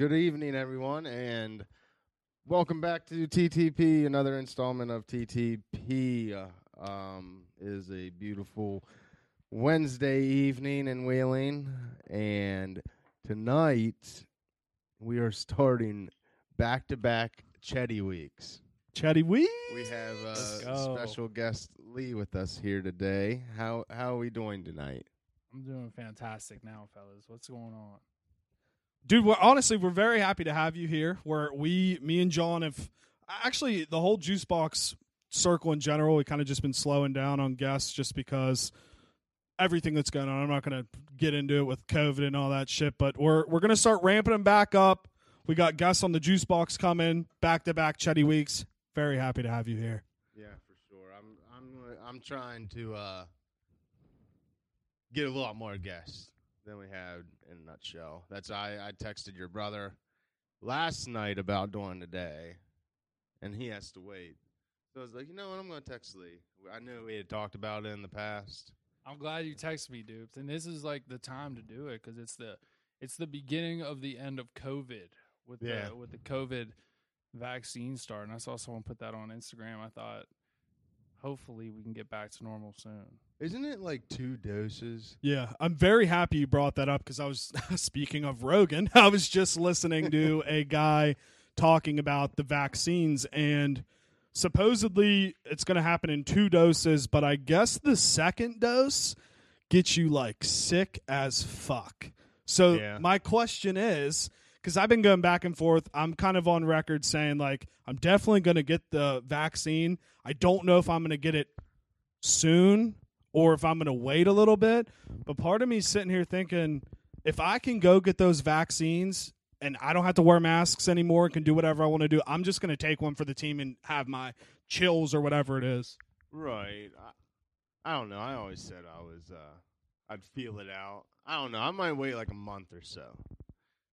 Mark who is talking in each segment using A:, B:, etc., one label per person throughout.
A: good evening, everyone, and welcome back to TTP. Another installment of TTP uh, um, is a beautiful Wednesday evening in Wheeling, and tonight we are starting back-to-back Chetty weeks.
B: Chatty Wee.
A: We have
B: Let's
A: uh, special guest Lee with us here today. How how are we doing tonight?
C: I'm doing fantastic now, fellas. What's going on?
B: Dude, we're, honestly, we're very happy to have you here. Where we, me and John have actually the whole juice box circle in general, we kind of just been slowing down on guests just because everything that's going on. I'm not going to get into it with COVID and all that shit, but we're we're going to start ramping them back up. We got guests on the juice box coming back to back Chetty weeks. Very happy to have you here.
A: Yeah, for sure. I'm I'm I'm trying to uh, get a lot more guests than we had in a nutshell. That's I I texted your brother last night about doing today, and he has to wait. So I was like, you know what? I'm going to text Lee. I knew we had talked about it in the past.
C: I'm glad you texted me, dupes. And this is like the time to do it because it's the it's the beginning of the end of COVID with
A: Yeah.
C: the with the COVID vaccine start. And I saw someone put that on Instagram. I thought, hopefully, we can get back to normal soon.
A: Isn't it like two doses?
B: Yeah, I'm very happy you brought that up because I was speaking of Rogan. I was just listening to a guy talking about the vaccines and supposedly it's going to happen in two doses, but I guess the second dose gets you like sick as fuck. So
A: Yeah.
B: my question is because I've been going back and forth. I'm kind of on record saying like I'm definitely going to get the vaccine. I don't know if I'm going to get it soon or if I'm going to wait a little bit. But part of me is sitting here thinking if I can go get those vaccines and I don't have to wear masks anymore and can do whatever I want to do, I'm just going to take one for the team and have my chills or whatever it is.
A: Right. I, I don't know. I always said I was. uh I'd feel it out. I don't know. I might wait like a month or so.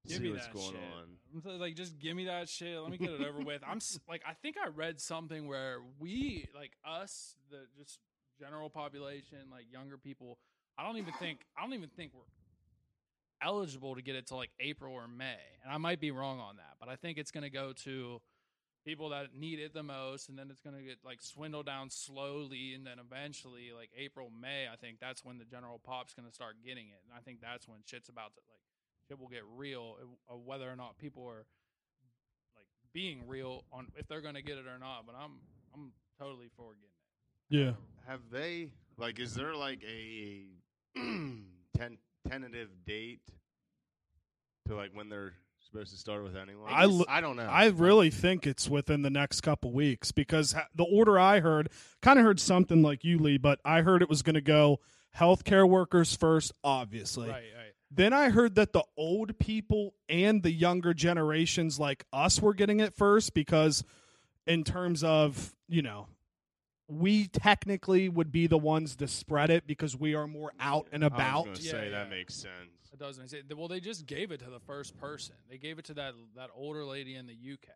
C: Give
A: see
C: me
A: what's
C: that
A: going
C: shit.
A: on.
C: Like, just give me that shit. Let me get it over with. I'm like, I think I read something where we, like us, the just general population, like younger people. I don't even think I don't even think we're eligible to get it till like April or May, and I might be wrong on that. But I think it's going to go to people that need it the most, and then it's going to get like swindled down slowly, and then eventually, like April, May, I think that's when the general pop's going to start getting it, and I think that's when shit's about to like shit will get real uh, whether or not people are like being real on if they're going to get it or not. But I'm I'm totally for getting it.
B: Yeah.
A: Have they like? Is there like a ten, tentative date to like when they're supposed to start with anyone?
B: I l-
A: I don't know.
B: I really think it's within the next couple weeks because ha- the order I heard kind of heard something like you, Lee, but I heard it was going to go healthcare workers first, obviously.
C: Right, right.
B: Then I heard that the old people and the younger generations like us were getting it first because, in terms of, you know, we technically would be the ones to spread it because we are more out and
A: I was
B: about.
A: gonna
C: Yeah,
A: say that
C: yeah.
A: makes sense.
C: It does make sense. Well, they just gave it to the first person. They gave it to that that older lady in the UK,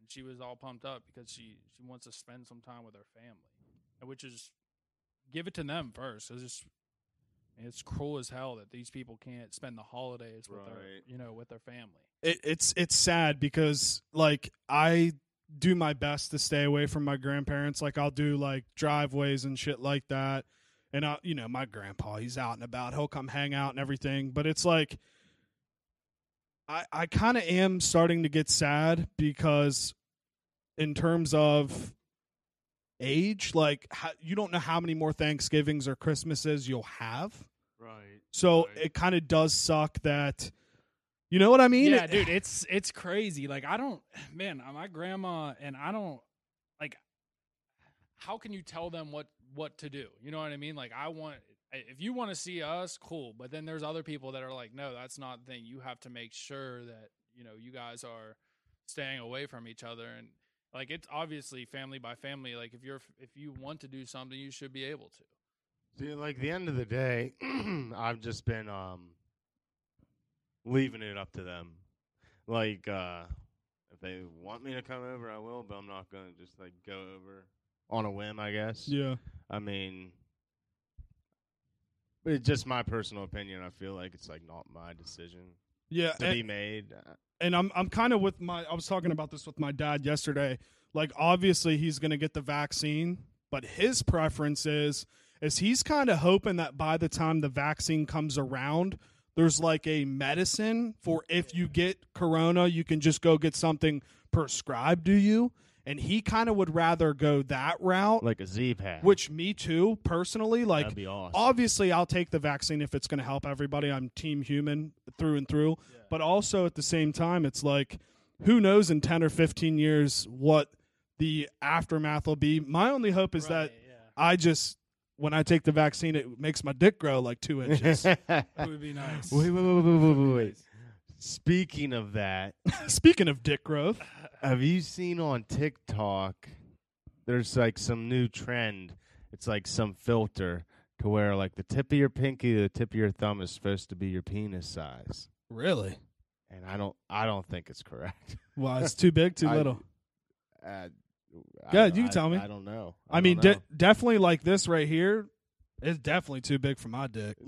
C: and she was all pumped up because she she wants to spend some time with her family, and which is give it to them first. It's just it's cruel as hell that these people can't spend the holidays with their
A: Right.
C: you know with their family.
B: it, it's it's sad because like I do my best to stay away from my grandparents. Like I'll do like driveways and shit like that. And I, you know, my grandpa, he's out and about. He'll come hang out and everything. But it's like, I I kind of am starting to get sad because, in terms of age, like how, you don't know how many more Thanksgivings or Christmases you'll have.
A: Right.
B: So
A: Right.
B: it kind of does suck that. You know what I mean?
C: yeah,
B: It-
C: dude, it's it's crazy. Like I don't, man, my grandma and I don't like. How can you tell them what what to do? You know what I mean? Like I want, if you want to see us, cool. But then there's other people that are like, no, that's not the thing. You have to make sure that you know you guys are staying away from each other and like it's obviously family by family. Like if you're if you want to do something, you should be able to.
A: See, like the end of the day, I've just been um leaving it up to them. Like, uh if they want me to come over, I will, but I'm not gonna just like go over on a whim. I guess.
B: Yeah.
A: I mean, it's just my personal opinion. I feel like it's like not my decision.
B: Yeah,
A: to
B: and,
A: be made.
B: and I'm I'm kind of with my I was talking about this with my dad yesterday. Like obviously he's going to get the vaccine, but his preference is is he's kind of hoping that by the time the vaccine comes around, there's like a medicine for if you get corona, you can just go get something prescribed to you. And he kind of would rather go that route,
A: Like a Z pack.
B: which me too personally. Like
A: That'd be awesome.
B: obviously I'll take the vaccine if it's going to help everybody. I'm team human through and through. But also at the same time, it's like, who knows in 10 or 15 years what the aftermath will be. My only hope is that
C: yeah.
B: I just, when I take the vaccine, it makes my dick grow like two inches.
A: wait,
C: it would be nice.
A: wait, wait, wait, wait, wait, wait. Speaking of that,
B: Speaking of dick growth,
A: have you seen on TikTok? There's like some new trend. It's like some filter to where like the tip of your pinky, the tip of your thumb is supposed to be your penis size,
B: really?
A: and I don't, I don't think it's correct.
B: Well, it's too big, too
A: I-
B: little.
A: Uh,
B: Go
A: I-
B: ahead, you
A: I-
B: tell me.
A: I don't know.
B: I, mean,
A: don't
B: de- definitely like this right here. It's definitely too big for my dick.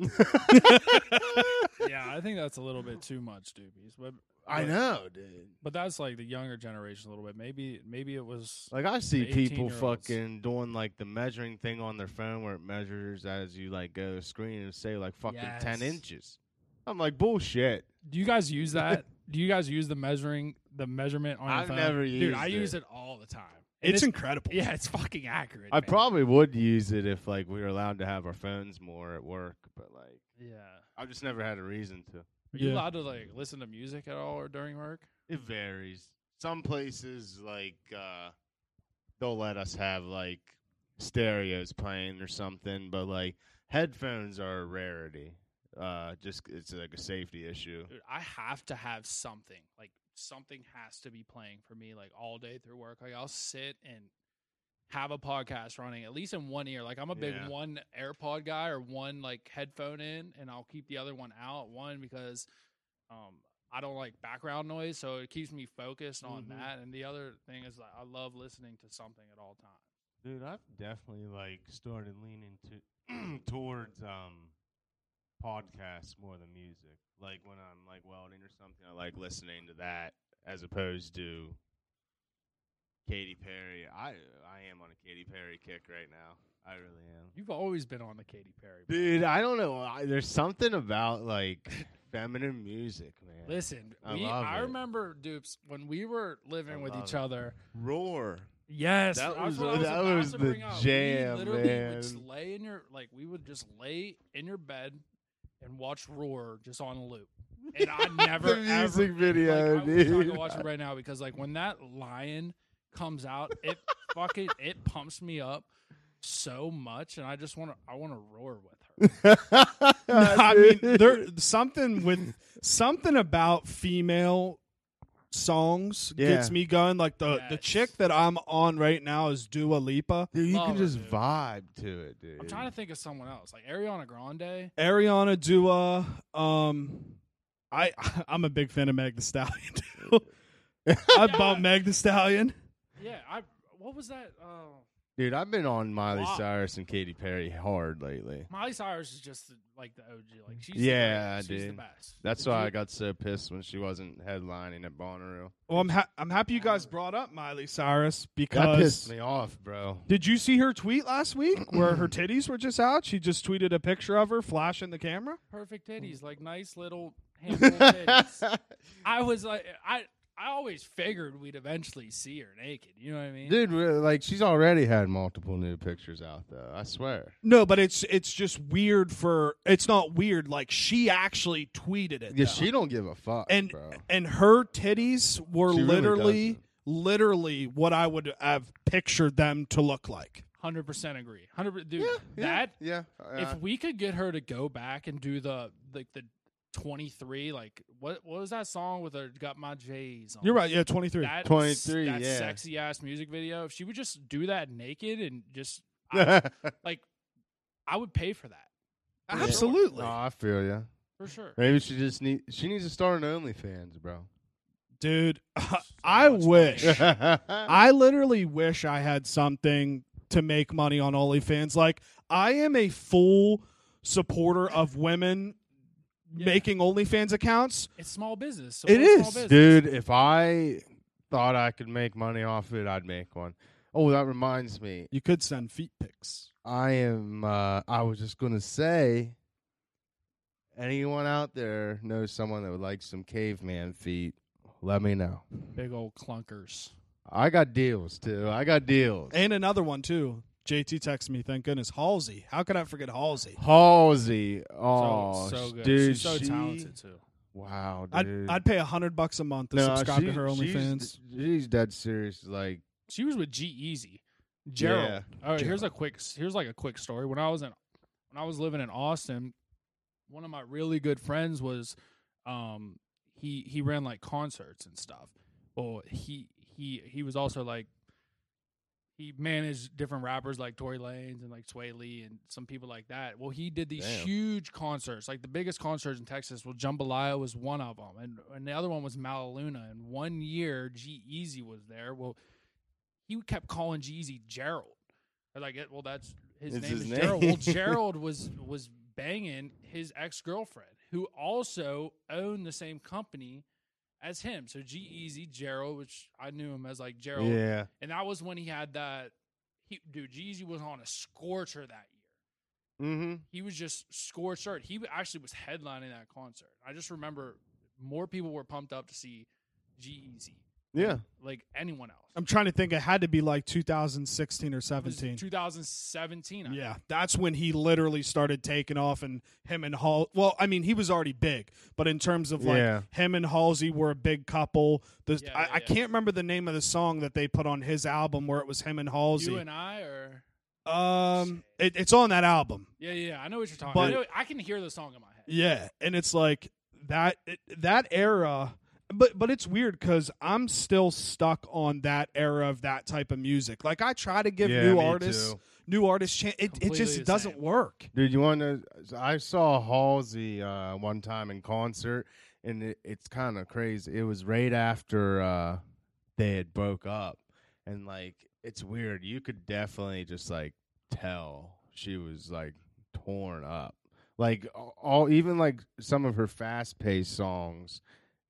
C: yeah, I think that's a little bit too much, doobies. But
A: I know, dude.
C: But that's like the younger generation a little bit. Maybe maybe it was
A: Like I see people fucking doing like the measuring thing on their phone where it measures as you like go to screen and say like fucking ten inches. I'm like bullshit.
C: Do you guys use that? Do you guys use the measuring the measurement on your
A: I've
C: phone?
A: never
C: Dude,
A: used
C: I
A: it.
C: use it all the time. And
B: It's incredible.
C: yeah, it's fucking accurate.
A: I
C: man.
A: probably would use it if like we were allowed to have our phones more at work, but like
C: yeah.
A: I've just never had a reason to.
C: Are you
B: Yeah.
C: allowed to like listen to music at all or during work?
A: It varies. Some places like uh they'll let us have like stereos playing or something, but like headphones are a rarity. Uh just it's like a safety issue.
C: Dude, I have to have something. Like something has to be playing for me like all day through work. Like I'll sit and have a podcast running at least in one ear. Like I'm a big
A: Yeah.
C: one AirPod guy or one like headphone in and I'll keep the other one out. One because um I don't like background noise, so it keeps me focused on
A: Mhm.
C: that. And the other thing is like I love listening to something at all times.
A: Dude, I've definitely like started leaning to towards um podcasts more than music. Like when I'm like welding or something, I like listening to that as opposed to Katy Perry. I I am on a Katy Perry kick right now. I really am.
C: You've always been on the Katy Perry. bro.
A: Dude, I don't know. I, there's something about like feminine music, man.
C: Listen,
A: I
C: we, I
A: it.
C: remember dupes when we were living
A: I
C: with each
A: it.
C: other.
A: Roar.
C: Yes,
A: That was-
C: was
A: that was the jam,
C: we literally
A: man.
C: would just lay in your like we would just lay in your bed and watch Roar just on a loop. And I never
A: the music
C: ever,
A: video,
C: like, I wish I could watch it right now because like when that lion comes out, it fucking it pumps me up so much, and I just want to I want to roar with her.
B: I mean, there something with something about female songs gets me going. Like the the chick that I'm on right now is Dua Lipa.
A: Dude, you
C: Love
A: can
C: her,
A: just
C: dude.
A: vibe to it, dude.
C: I'm trying to think of someone else like Ariana Grande.
B: Ariana Dua. Um, I I'm a big fan of Meg Thee Stallion. Too. I bump Meg Thee Stallion.
C: Yeah, I what was that? Oh,
A: Dude, I've been on Miley
C: Wow.
A: Cyrus and Katy Perry hard lately.
C: Miley Cyrus is just like the OG. Like she's
A: Yeah,
C: the greatest. she's the
A: dude.
C: best.
A: That's
C: Did
A: why
C: you-
A: I got so pissed when she wasn't headlining at Bonnaroo.
B: Well, I'm ha- I'm happy you guys oh. brought up Miley Cyrus
A: That
B: because
A: pissed me off, bro.
B: Did you see her tweet last week where her titties were just out? She just tweeted a picture of her flashing the camera.
C: perfect titties, like nice little handful of titties. I was like, I I always figured we'd eventually see her naked. You know what I mean?
A: Dude, like she's already had multiple new pictures out though. I swear.
B: No, but it's it's just weird for it's not weird. Like she actually tweeted it.
A: Yeah,
B: though.
A: she don't give a fuck,
B: and
A: bro.
B: and her titties were
A: She
B: literally
A: doesn't.
B: literally what I would have pictured them to look like.
C: Hundred percent agree. Hundred, dude.
A: Yeah, yeah,
C: that
A: yeah.
C: if we could get her to go back and do the like the. 23 like what what was that song with her got my j's on
B: You're right. Yeah, 23.
C: that
A: 23,
C: that
A: yeah.
C: sexy ass music video if she would just do that naked and just I, like I would pay for that For sure.
B: Absolutely.
A: no, I feel ya.
C: for sure.
A: Maybe she just need she needs to start an OnlyFans, bro.
B: Dude, I wish
A: I
B: I literally wish I had something to make money on OnlyFans. Like I am a full supporter of women
C: Yeah.
B: making OnlyFans accounts.
C: It's small business. So it's small business.
A: Dude, if I thought I could make money off it, I'd make one. Oh, that reminds me.
B: You could send feet pics.
A: I am uh I was just gonna say anyone out there knows someone that would like some caveman feet, let me know.
C: Big old clunkers.
A: I got deals too. I got deals.
B: And another one too. JT texted me. Thank goodness, Halsey. How could I forget Halsey?
A: Halsey. Oh
C: so good.
A: dude.
C: She's so
A: she-
C: talented too.
A: Wow,
B: I'd
A: dude.
B: I'd pay a hundred bucks a month to
A: No,
B: subscribe to her
A: she's-
B: OnlyFans.
A: She's dead serious. Like
C: She was with G-Eazy. Gerald.
A: Yeah.
C: All right, here's a quick here's like a quick story. When I was in when I was living in Austin, one of my really good friends was um he he ran like concerts and stuff. Well, he he he was also like he managed different rappers like Tory Lanez and like Swae Lee and some people like that. Well, he did these
A: Damn.
C: huge concerts, like the biggest concerts in Texas. Well, JMBLYA was one of them, and and the other one was Mala Luna. And one year, G-Eazy was there. Well, he kept calling G-Eazy Gerald. Like, "Eh, well, that's his
A: It's
C: name
A: his
C: is
A: name.
C: Gerald. Well, Gerald was was banging his ex girlfriend, who also owned the same company as him. So G-Eazy Gerald, which I knew him as like Gerald,
A: yeah.
C: and that was when he had that. He, dude, Jeezy was on a scorcher that year.
A: Mm-hmm.
C: He was just scorched earth. He actually was headlining that concert. I just remember more people were pumped up to see G-Eazy,
A: Yeah.
C: like anyone else.
B: I'm trying to think. It had to be like 2016 or 17.
C: 2017. I
B: Yeah, that's when he literally started taking off, and him and Hall. Well, I mean, he was already big, but in terms of like
A: Yeah.
B: him and Halsey were a big couple. The,
C: Yeah,
B: I,
C: yeah,
B: I can't remember the name of the song that they put on his album where it was him and Halsey.
C: You and I, or
B: um, it, it's on that album.
C: yeah, yeah, yeah, I know what you're talking.
B: But-
C: I, know, I can hear the song in my head.
B: Yeah, and it's like that that era. But but it's weird because I'm still stuck on that era of that type of music. Like I try to give
A: Yeah,
B: new
A: me
B: artists
A: too.
B: new artists chance. It, it
C: Completely
B: just
C: the
B: doesn't
C: same.
B: work.
A: Dude, you want to? I saw Halsey uh, one time in concert, and it, it's kind of crazy. It was right after uh, they had broke up, and like it's weird. You could definitely just like tell she was like torn up. Like all- all, even like some of her fast paced songs,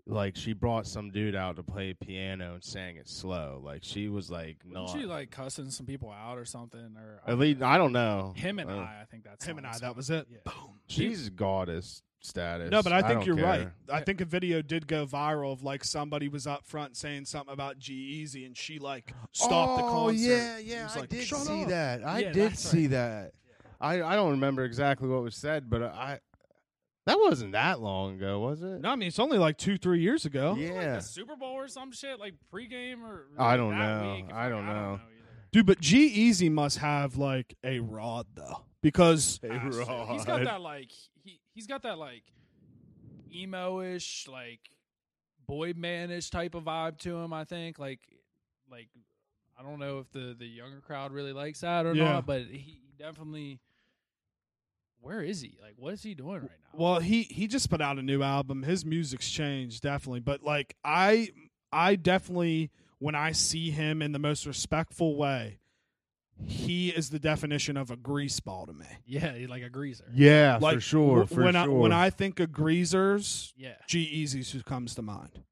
A: like she brought some dude out to play piano and sang it slow. Like she was like
C: Wasn't she like cussing some people out or something? Or
A: at least I don't know
C: him and
A: Uh,
C: I, I think that's
B: Him and I, that was it.
C: Yeah.
B: Boom.
A: She's goddess status.
B: No, but I think
A: don't
B: you're
A: care.
B: right. I think a video did go viral of like somebody was up front saying something about G-Eazy, and she like stopped the
A: Oh,
B: concert.
A: yeah, yeah,
B: was
A: I
B: like,
A: did
B: "Shut
A: see
B: up."
A: that. I
C: Yeah,
A: did see
C: right.
A: that. I I don't remember exactly what was said, but I that wasn't that long ago, was it?
B: No, I mean it's only like two, three years ago.
C: Like
A: Yeah,
C: the Super Bowl or some shit, like pregame or
A: I don't
C: that
A: know.
C: week?
A: I don't know.
C: either.
B: Dude, but G-Eazy must have like a rod though, because
A: Hey,
C: Has to. He's
A: Rod.
C: got that like he he's got that like emo-ish like boy manish type of vibe to him. I think like like I don't know if the the younger crowd really likes that or
B: Yeah.
C: not, but he definitely. Where is he? Like, what is he doing right now?
B: well, he he just put out a new album. His music's changed definitely, but like I I definitely when I see him in the most respectful way, he is the definition of a greaseball to me.
C: yeah, like a greaser.
A: Yeah,
B: Like
A: for sure. For
B: when
A: sure.
B: I when I think of greasers,
C: Yeah,
B: G-Eazy's who comes to mind.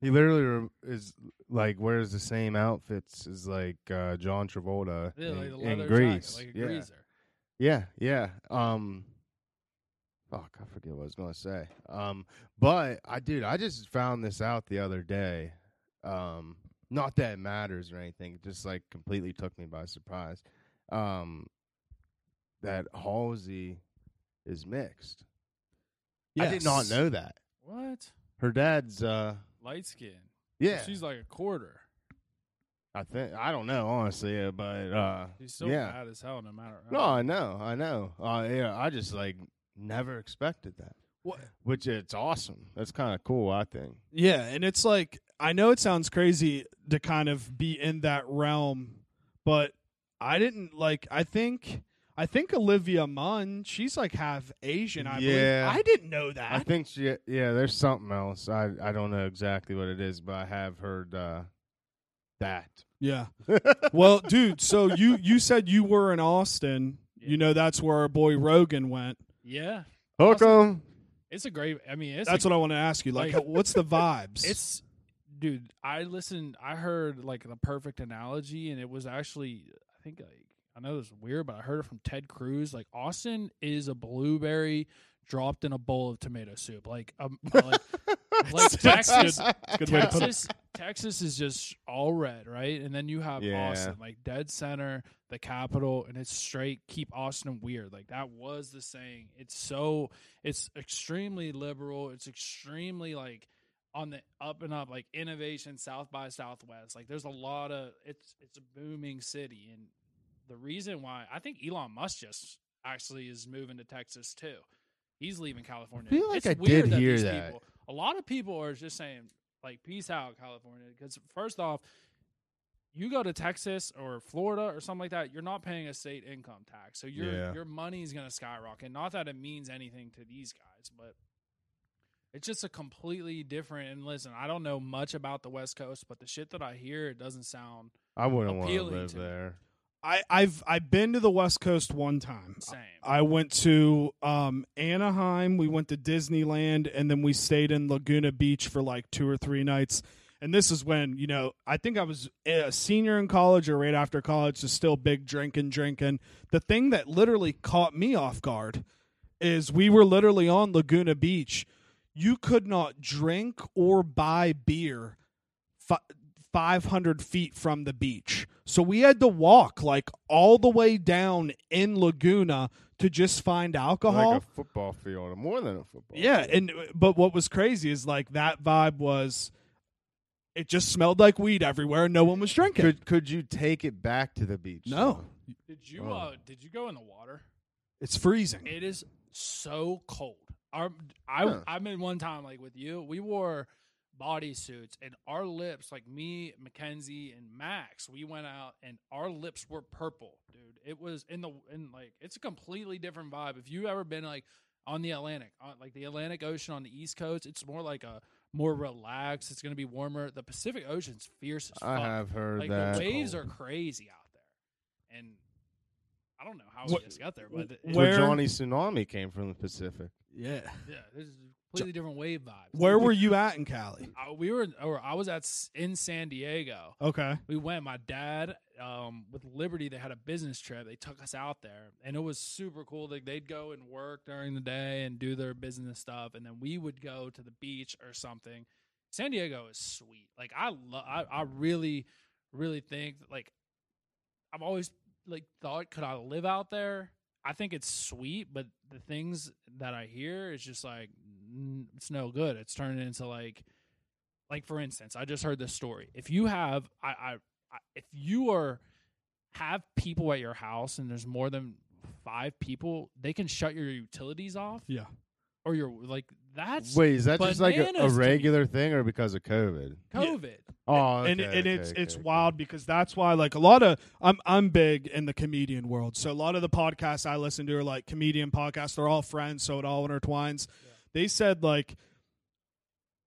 A: he literally is like wears the same outfits as like uh, John Travolta
C: yeah
A: in,
C: like
A: in
C: leather
A: Grease.
C: jacket, like a
A: yeah.
C: greaser.
A: Yeah, yeah. Um fuck, I forget what I was gonna say. Um but I dude, I just found this out the other day. Um not that it matters or anything, it just like completely took me by surprise. Um that Halsey is mixed. I did not know that.
C: What?
A: Her dad's uh
C: Light skin.
A: yeah.
C: She's like a quarter.
A: I think I don't know honestly, uh, but uh
C: She's still
A: yeah.
C: bad as hell, no matter.
A: No, I know, I know. Uh, yeah, I just like never expected that.
B: What?
A: Which it's awesome. That's kind of cool. I think.
B: Yeah, and it's like I know it sounds crazy to kind of be in that realm, but I didn't like. I think I think Olivia Munn, she's like half Asian. I
A: Yeah.
B: believe. I didn't know that.
A: I think she. Yeah, there's something else. I I don't know exactly what it is, but I have heard uh, that.
B: yeah. Well, dude, so you you said you were in Austin.
C: Yeah.
B: You know that's where our boy Rogan went.
C: Yeah.
A: Hook 'em.
C: It's a great. I mean, it's
B: That's
C: a,
B: what I want to ask you. Like,
C: like-
B: what's the vibes?
C: It's, dude. I listened. I heard like the perfect analogy, and it was actually. I think like I know this is weird, but I heard it from Ted Cruz. Like Austin is a blueberry dropped in a bowl of tomato soup. Like um, like, like Texas.
B: a good way to put it.
C: Texas, Texas is just all red, right? And then you have
A: Yeah.
C: Austin, like dead center, the capital, and it's straight keep Austin weird. Like that was the saying. It's so it's extremely liberal. It's extremely like on the up and up, like innovation, South by Southwest. Like there's a lot of it's it's a booming city, and the reason why I think Elon Musk just actually is moving to Texas too. He's leaving California.
A: feel like
C: it's
A: I
C: weird
A: did
C: that
A: hear that.
C: People, a lot of people are just saying like peace out California because first off you go to Texas or Florida or something like that, you're not paying a state income tax. So your
A: Yeah.
C: your money is going to skyrocket. Not that it means anything to these guys, but it's just a completely different and listen, I don't know much about the West Coast, but the shit that I hear it doesn't sound
A: I wouldn't want to live
C: there. me.
B: I, I've I've been to the West Coast one time.
C: same.
B: I went to um, Anaheim. We went to Disneyland, and then we stayed in Laguna Beach for like two or three nights. And this is when you know I think I was a senior in college or right after college, so still big drinking, drinking. The thing that literally caught me off guard is we were literally on Laguna Beach. You could not drink or buy beer 500 feet from the beach. So we had to walk like all the way down in Laguna to just find alcohol.
A: Like a football field, or more than a football.
B: yeah,
A: field.
B: and but what was crazy is like that vibe was it just smelled like weed everywhere and no one was drinking.
A: could could you take it back to the beach?
B: No.
A: though?
C: Did you
A: Oh.
C: uh did you go in the water?
B: It's freezing.
C: It is so cold. Our I
A: Huh.
C: I've been one time like with you. We wore bodysuits and our lips, like me, Mackenzie, and Max, we went out and our lips were purple, dude. It was in the in like it's a completely different vibe. If you ever been like on the Atlantic, on, like the Atlantic Ocean on the East Coast, it's more like a more relaxed. It's gonna be warmer. The Pacific Ocean's fierce as
A: I have heard
C: like
A: that.
C: the waves
B: cold.
C: are crazy out there, and I don't know how
B: What-
C: we just got there, but it,
A: Where
B: Where-
A: Johnny Tsunami came from the Pacific.
B: Yeah.
C: yeah, this is a completely different wave vibe.
B: Where were you at in Cali?
C: I, we were, or I was at in San Diego.
B: Okay.
C: We went. My dad, um, with Liberty, they had a business trip. They took us out there, and it was super cool. Like they'd go and work during the day and do their business stuff, and then we would go to the beach or something. San Diego is sweet. Like I, lo- I, I really, really think like I've always like thought, could I live out there? I think it's sweet, but the things that I hear is just like it's no good. It's turning into like, like for instance, I just heard this story. If you have, I, I, I if you are have people at your house and there's more than five people, they can shut your utilities off.
B: Yeah.
C: or your like that's
A: Wait, is that just like a, a
C: bananas to me.
A: regular thing, or because of COVID?
C: COVID.
A: Oh,
B: and
A: okay,
B: and
A: okay,
B: it's
A: okay,
B: it's
A: okay.
B: wild because that's why like a lot of I'm I'm big in the comedian world. So a lot of the podcasts I listen to are like comedian podcasts. They're all friends, so it all intertwines. They said like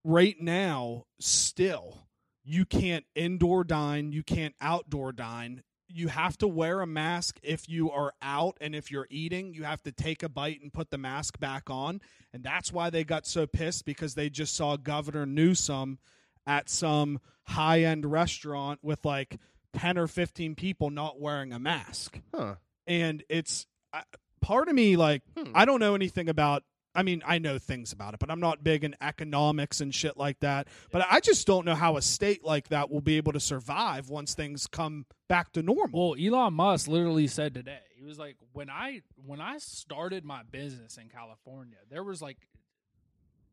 B: right now still you can't indoor dine, you can't outdoor dine. You have to wear a mask if you are out and if you're eating, you have to take a bite and put the mask back on. And that's why they got so pissed because they just saw Governor Newsom at some high end restaurant with like 10 or 15 people not wearing a mask.
A: Huh.
B: And it's I, part of me, like,
A: Hmm.
B: I don't know anything about. I mean, I know things about it, but I'm not big in economics and shit like that. But I just don't know how a state like that will be able to survive once things come back to normal.
C: Well, Elon Musk literally said today, he was like, when I when I started my business in California, there was like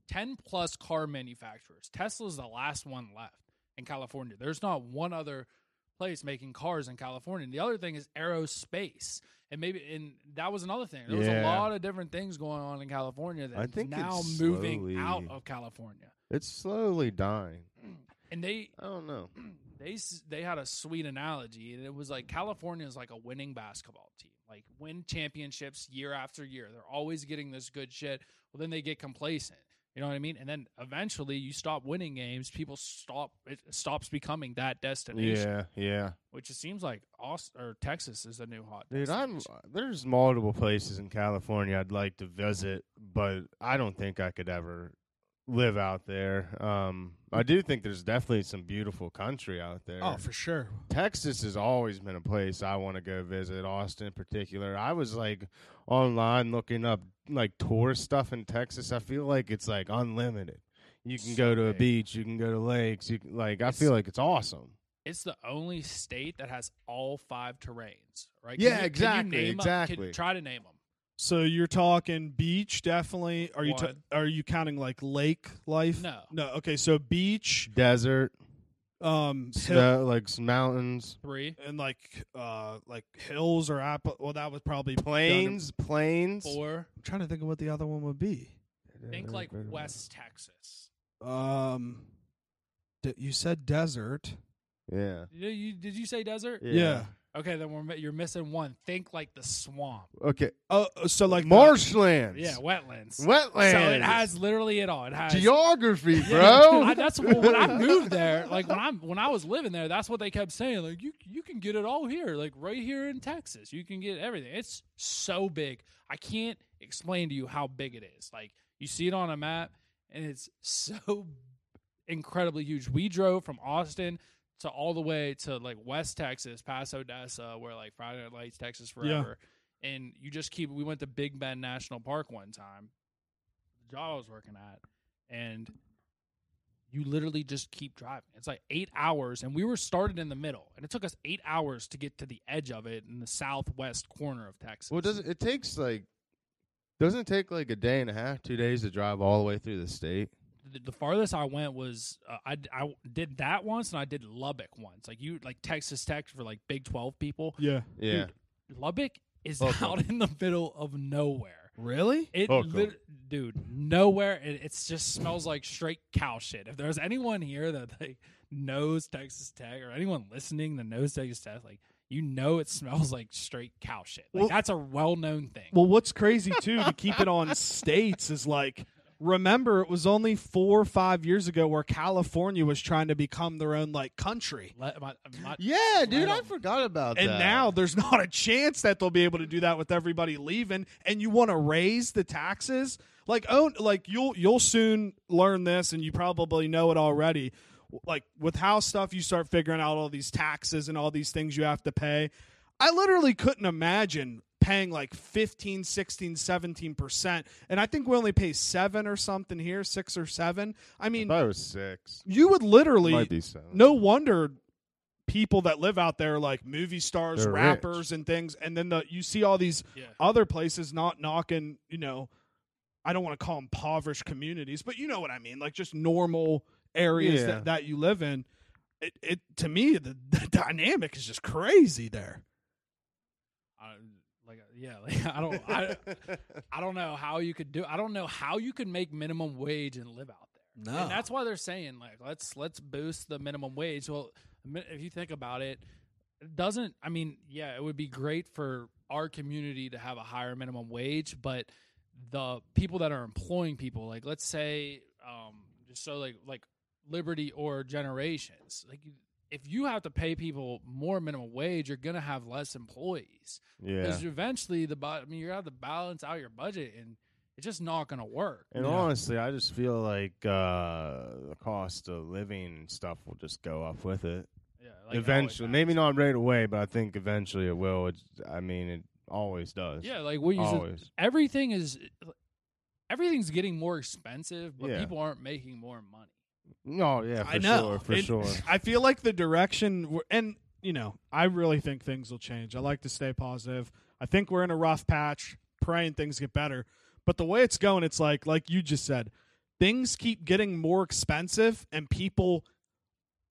C: ten plus car manufacturers. Tesla's the last one left in California. There's not one other place making cars in California. And the other thing is aerospace. And maybe and that was another thing. There was a lot of different things going on in California that
A: I
C: that's
A: think
C: now moving
A: slowly-
C: out of California.
A: It's slowly dying.
C: And they
A: I don't know.
C: they they had a sweet analogy and it was like California is like a winning basketball team like win championships year after year they're always getting this good shit well then they get complacent You know what I mean? And then eventually you stop winning games, people stop it stops becoming that destination.
A: Yeah, yeah.
C: Which it seems like Austin or Texas is a new hot.
A: Dude, I'm there's multiple places in California I'd like to visit, but I don't think I could ever live out there. Um, I do think there's definitely some beautiful country out there.
B: Oh, for sure.
A: Texas has always been a place I want to go visit. Austin in particular. I was like online looking up like tourist stuff in Texas. I feel like it's like unlimited. You can
C: So
A: go to a beach. You can go to lakes. You can, like I feel like it's awesome.
C: It's the only state that has all five terrains, right?
A: Yeah,
C: you-
A: exactly,
C: name 'em?
A: exactly.
C: Can- try to name them.
B: So you're talking beach, definitely. Are you ta-
C: One.
B: are you counting like lake life?
C: No.
B: No. Okay, so beach,
A: Desert,
B: um, hill,
A: snow, like s- mountains,
C: Three,
B: and like uh like hills or apple. Well, that was probably
A: plains, plains.
C: four.
B: I'm trying to think of what the other one would be.
C: Think like West Texas.
B: Um, d- you said desert.
A: Yeah.
C: Did you, did you say desert?
B: Yeah.
C: Okay, then we're you're missing one. Think like the swamp.
A: Okay.
B: Oh, so like the-
A: Marshlands.
C: Yeah, wetlands.
A: Wetlands.
C: So it has literally it all. It has
A: geography,
C: Yeah,
A: bro.
C: I, that's well, when I moved there. Like when I'm when I was living there, that's what they kept saying. Like you you can get it all here, like right here in Texas. You can get everything. It's so big. I can't explain to you how big it is. Like you see it on a map, and it's so incredibly huge. We drove from Austin to all the way to like West Texas, past Odessa, where like Friday Night Lights, Texas forever. And you just keep. We went to Big Bend National Park one time, the job I was working at, and you literally just keep driving. It's like eight hours, and we were started in the middle, and it took us eight hours to get to the edge of it in the southwest corner of Texas.
A: well, does it, it takes like doesn't it take like a day and a half, two days to drive all the way through the state?
C: The, the farthest I went was uh, I, I did that once, and I did Lubbock once. Like you, like Texas Tech for like Big Twelve people.
B: Yeah.
A: Yeah.
C: Lubbock is
A: Okay.
C: out in the middle of nowhere.
B: Really?
C: It,
A: Okay.
C: lit- dude, nowhere. It it's just smells like straight cow shit. If there's anyone here that like knows Texas Tech or anyone listening that knows Texas Tech, like you know, it smells like straight cow shit. Like
B: Well-
C: that's a well known thing.
B: Well, what's crazy too to keep it on states is like remember it was only four or five years ago where California was trying to become their own like country.
C: Let- my- my-
A: Yeah, dude, I
C: Right on.
A: forgot about
B: And
A: that.
B: And now there's not a chance that they'll be able to do that with everybody leaving. And you want to raise the taxes? Like oh, like you'll you'll soon learn this, and you probably know it already. Like with how stuff you start figuring out all these taxes and all these things you have to pay. I literally couldn't imagine paying like 15 16 17% and i think we only pay 7 or something here 6 or 7 i
A: I
B: mean
A: thought it was six.
B: you would literally
A: Might be seven.
B: no wonder people that live out there like movie stars
A: They're
B: rappers
A: rich.
B: and things and then the, you see all these
C: yeah.
B: other places not knocking you know i don't want to call them impoverished communities but you know what i mean like just normal areas
A: Yeah.
B: that, that you live in it, it to me the, the dynamic is just crazy there
C: I, like yeah, like, I don't I, I don't know how you could do. I don't know how you could make minimum wage and live out there.
B: no
C: And that's why they're saying like let's let's boost the minimum wage. Well, if you think about it, it doesn't. I mean, yeah, it would be great for our community to have a higher minimum wage, but the people that are employing people, like let's say, um, just so like like Liberty or Generations, like if you have to pay people more minimum wage, you're gonna have less employees
A: yeah.
C: because eventually the bu- I mean you have to balance out your budget and it's just not gonna work.
A: And
B: Yeah.
A: honestly, I just feel like uh, the cost of living and stuff will just go up with it
C: Yeah, like
A: eventually.
C: has.
A: Maybe not right away, but I think eventually it will. It's, I mean, it always does.
C: Yeah, like we use
A: always.
C: everything is everything's getting more expensive, but
A: Yeah.
C: people aren't making more money.
A: No, yeah, for
B: I know.
A: sure, for
B: And
A: sure.
B: I feel like the direction, we're, and you know, I really think things will change. I like to stay positive. I think we're in a rough patch, praying things get better. But the way it's going, it's like, like you just said, things keep getting more expensive, and people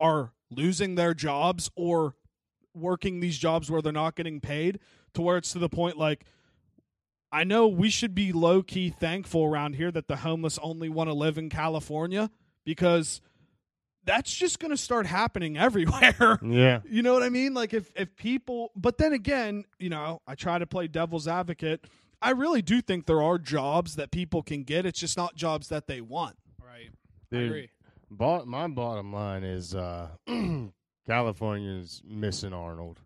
B: are losing their jobs or working these jobs where they're not getting paid to where it's to the point like I know we should be low key thankful around here that the homeless only want to live in California because that's just going to start happening everywhere.
A: yeah,
B: you know what I mean? Like if if people but then again, you know, I try to play devil's advocate. I really do think there are jobs that people can get. It's just not jobs that they want.
C: Right. I agree.
A: bo- my bottom line is uh, California's missing Arnold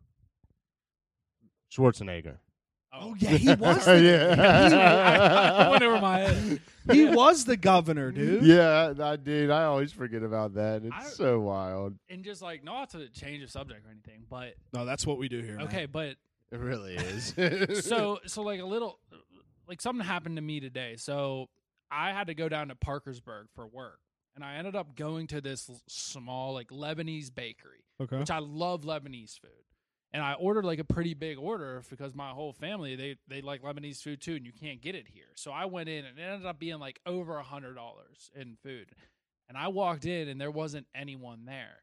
A: Schwarzenegger.
B: Oh. oh yeah, he was. The,
A: yeah,
C: I went over my head.
B: he was the governor, dude.
A: yeah, I, I did. I always forget about that. It's
C: I-
A: so wild.
C: And just like not to change the subject or anything, but
B: No, that's what we do here. man.
C: okay, but
A: It really is.
C: so so like a little like something happened to me today. So I had to go down to Parkersburg for work, and I ended up going to this l- small like Lebanese bakery,
B: Okay.
C: which I love Lebanese food. And I ordered like a pretty big order because my whole family they they like Lebanese food too, and you can't get it here. So I went in and it ended up being like over a hundred dollars in food. And I walked in and there wasn't anyone there.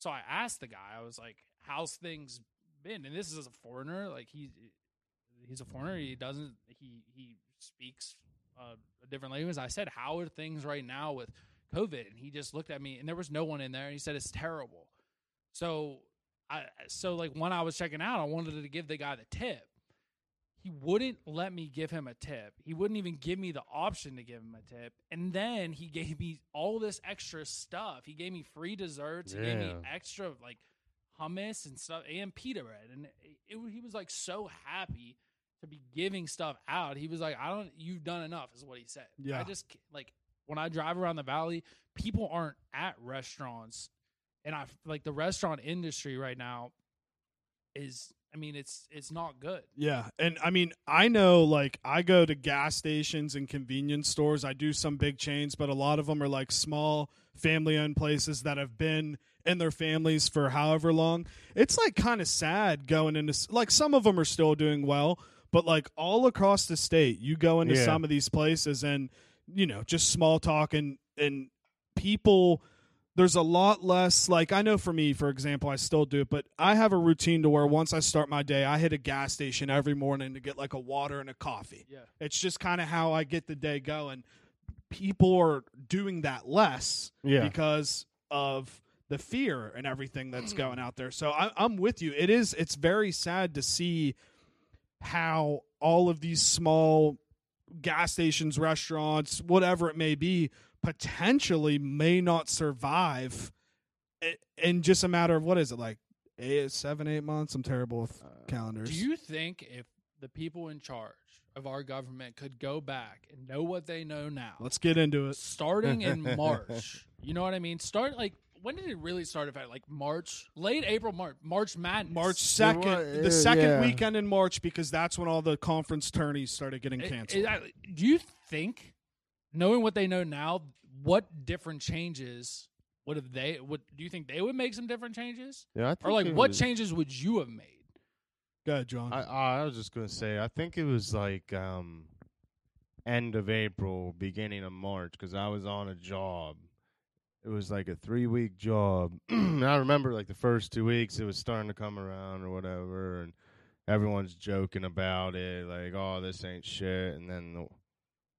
C: So I asked the guy, I was like, "How's things been?" And this is a foreigner, like he he's a foreigner. He doesn't he he speaks uh, a different language. I said, "How are things right now with COVID?" And he just looked at me, and there was no one in there. And he said, "It's terrible." So I so like when I was checking out, I wanted to give the guy the tip. He wouldn't let me give him a tip. He wouldn't even give me the option to give him a tip. And then he gave me all this extra stuff. He gave me free desserts. He gave me extra like hummus and stuff and pita bread. And it, it, he was like so happy to be giving stuff out. He was like, "I don't. You've done enough," is what he said.
B: Yeah.
C: I just like when I drive around the valley, people aren't at restaurants, and I like the restaurant industry right now is. I mean, it's it's not good.
B: Yeah, and I mean, I know like I go to gas stations and convenience stores. I do some big chains, but a lot of them are like small family-owned places that have been in their families for however long. It's like kind of sad going into like some of them are still doing well, but like all across the state, you go into
A: Yeah.
B: some of these places and you know, just small talk and and people there's a lot less like I know for me, for example, I still do it, but I have a routine to where once I start my day, I hit a gas station every morning to get like a water and a coffee.
C: Yeah.
B: It's just kind of how I get the day going. People are doing that less
A: yeah.
B: because of the fear and everything that's going out there. So I, I'm with you. It is. It's very sad to see how all of these small gas stations, restaurants, whatever it may be, potentially may not survive i- in just a matter of what is it like eight, seven, eight months. I'm terrible with calendars.
C: Do you think if the people in charge of our government could go back and know what they know now,
B: Let's get into it.
C: starting in March, you know what I mean? Start like when did it really start? About like March, late April, March, March Madness.
B: March second, the
A: uh,
B: second
A: yeah.
B: weekend in March, because that's when all the conference tourneys started getting
C: It-
B: canceled.
C: it- I- do you think, knowing what they know now, what different changes would have they? Would do you think they would make some different changes,
A: Yeah, I
C: or like what
A: was-
C: changes would you have made?
B: Go ahead, John.
A: I I was just gonna say I think it was like um end of April, beginning of March, because I was on a job. It was like a three week job. and I remember like the first two weeks, it was starting to come around or whatever, and everyone's joking about it, like, "Oh, this ain't shit." And then the,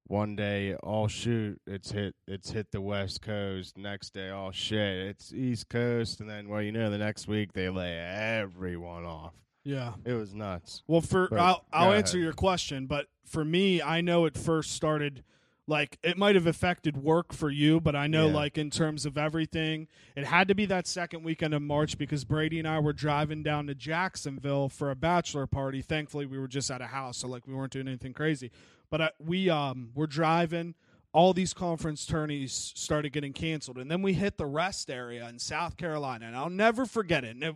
A: one day, oh shoot, it's hit, it's hit the West Coast. Next day, oh shit, it's East Coast. And then, well, you know, the next week they lay everyone off.
B: yeah.
A: It was nuts.
B: Well, for
A: But
B: I'll I'll answer
A: ahead.
B: your question, but for me, I know it first started like it might have affected work for you, but I know
A: Yeah.
B: like in terms of everything, it had to be that second weekend of March because Brady and I were driving down to Jacksonville for a bachelor party. Thankfully, we were just at a house, so like we weren't doing anything crazy. But I, we um were driving. All these conference tourneys started getting canceled, and then we hit the rest area in South Carolina, and I'll never forget it. And it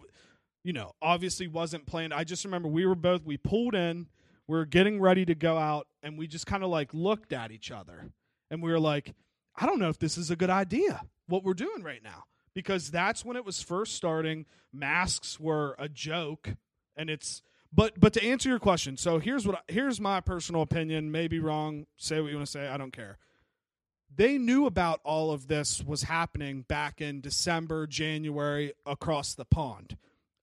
B: you know, obviously wasn't planned. I just remember we were both we pulled in, we were getting ready to go out, and we just kind of like looked at each other, and we were like, I don't know if this is a good idea what we're doing right now because that's when it was first starting. Masks were a joke, and it's but but to answer your question, so here's what here's my personal opinion. Maybe wrong. Say what you want to say. I don't care. They knew about all of this was happening back in December, January across the pond.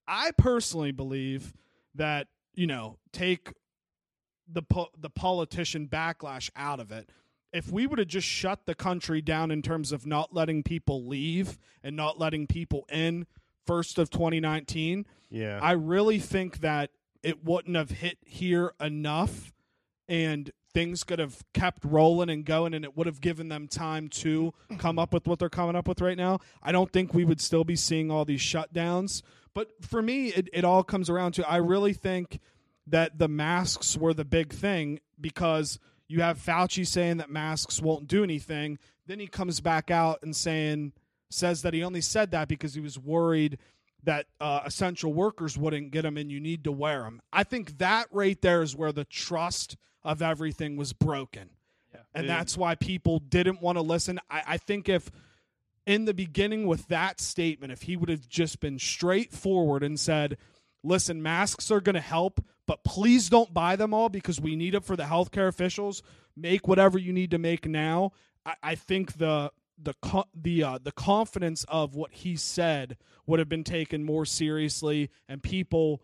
B: I personally believe that you know take the po- the politician backlash out of it. If we would have just shut the country down in terms of not letting people leave and not letting people in first of 2019,
A: Yeah.
B: I really think that it wouldn't have hit here enough and things could have kept rolling and going and it would have given them time to come up with what they're coming up with right now, I don't think we would still be seeing all these shutdowns. But for me, it, it all comes around to I really think that the masks were the big thing because you have Fauci saying that masks won't do anything. Then he comes back out and saying, says that he only said that because he was worried that uh, essential workers wouldn't get them and you need to wear them. I think that right there is where the trust of everything was broken.
C: Yeah.
B: And
A: Dude.
B: that's why people didn't want to listen. I, I think if in the beginning with that statement, if he would have just been straightforward and said, listen, masks are going to help, but please don't buy them all because we need it for the healthcare officials. Make whatever you need to make now. I, I think the the the uh, the confidence of what he said would have been taken more seriously, and people,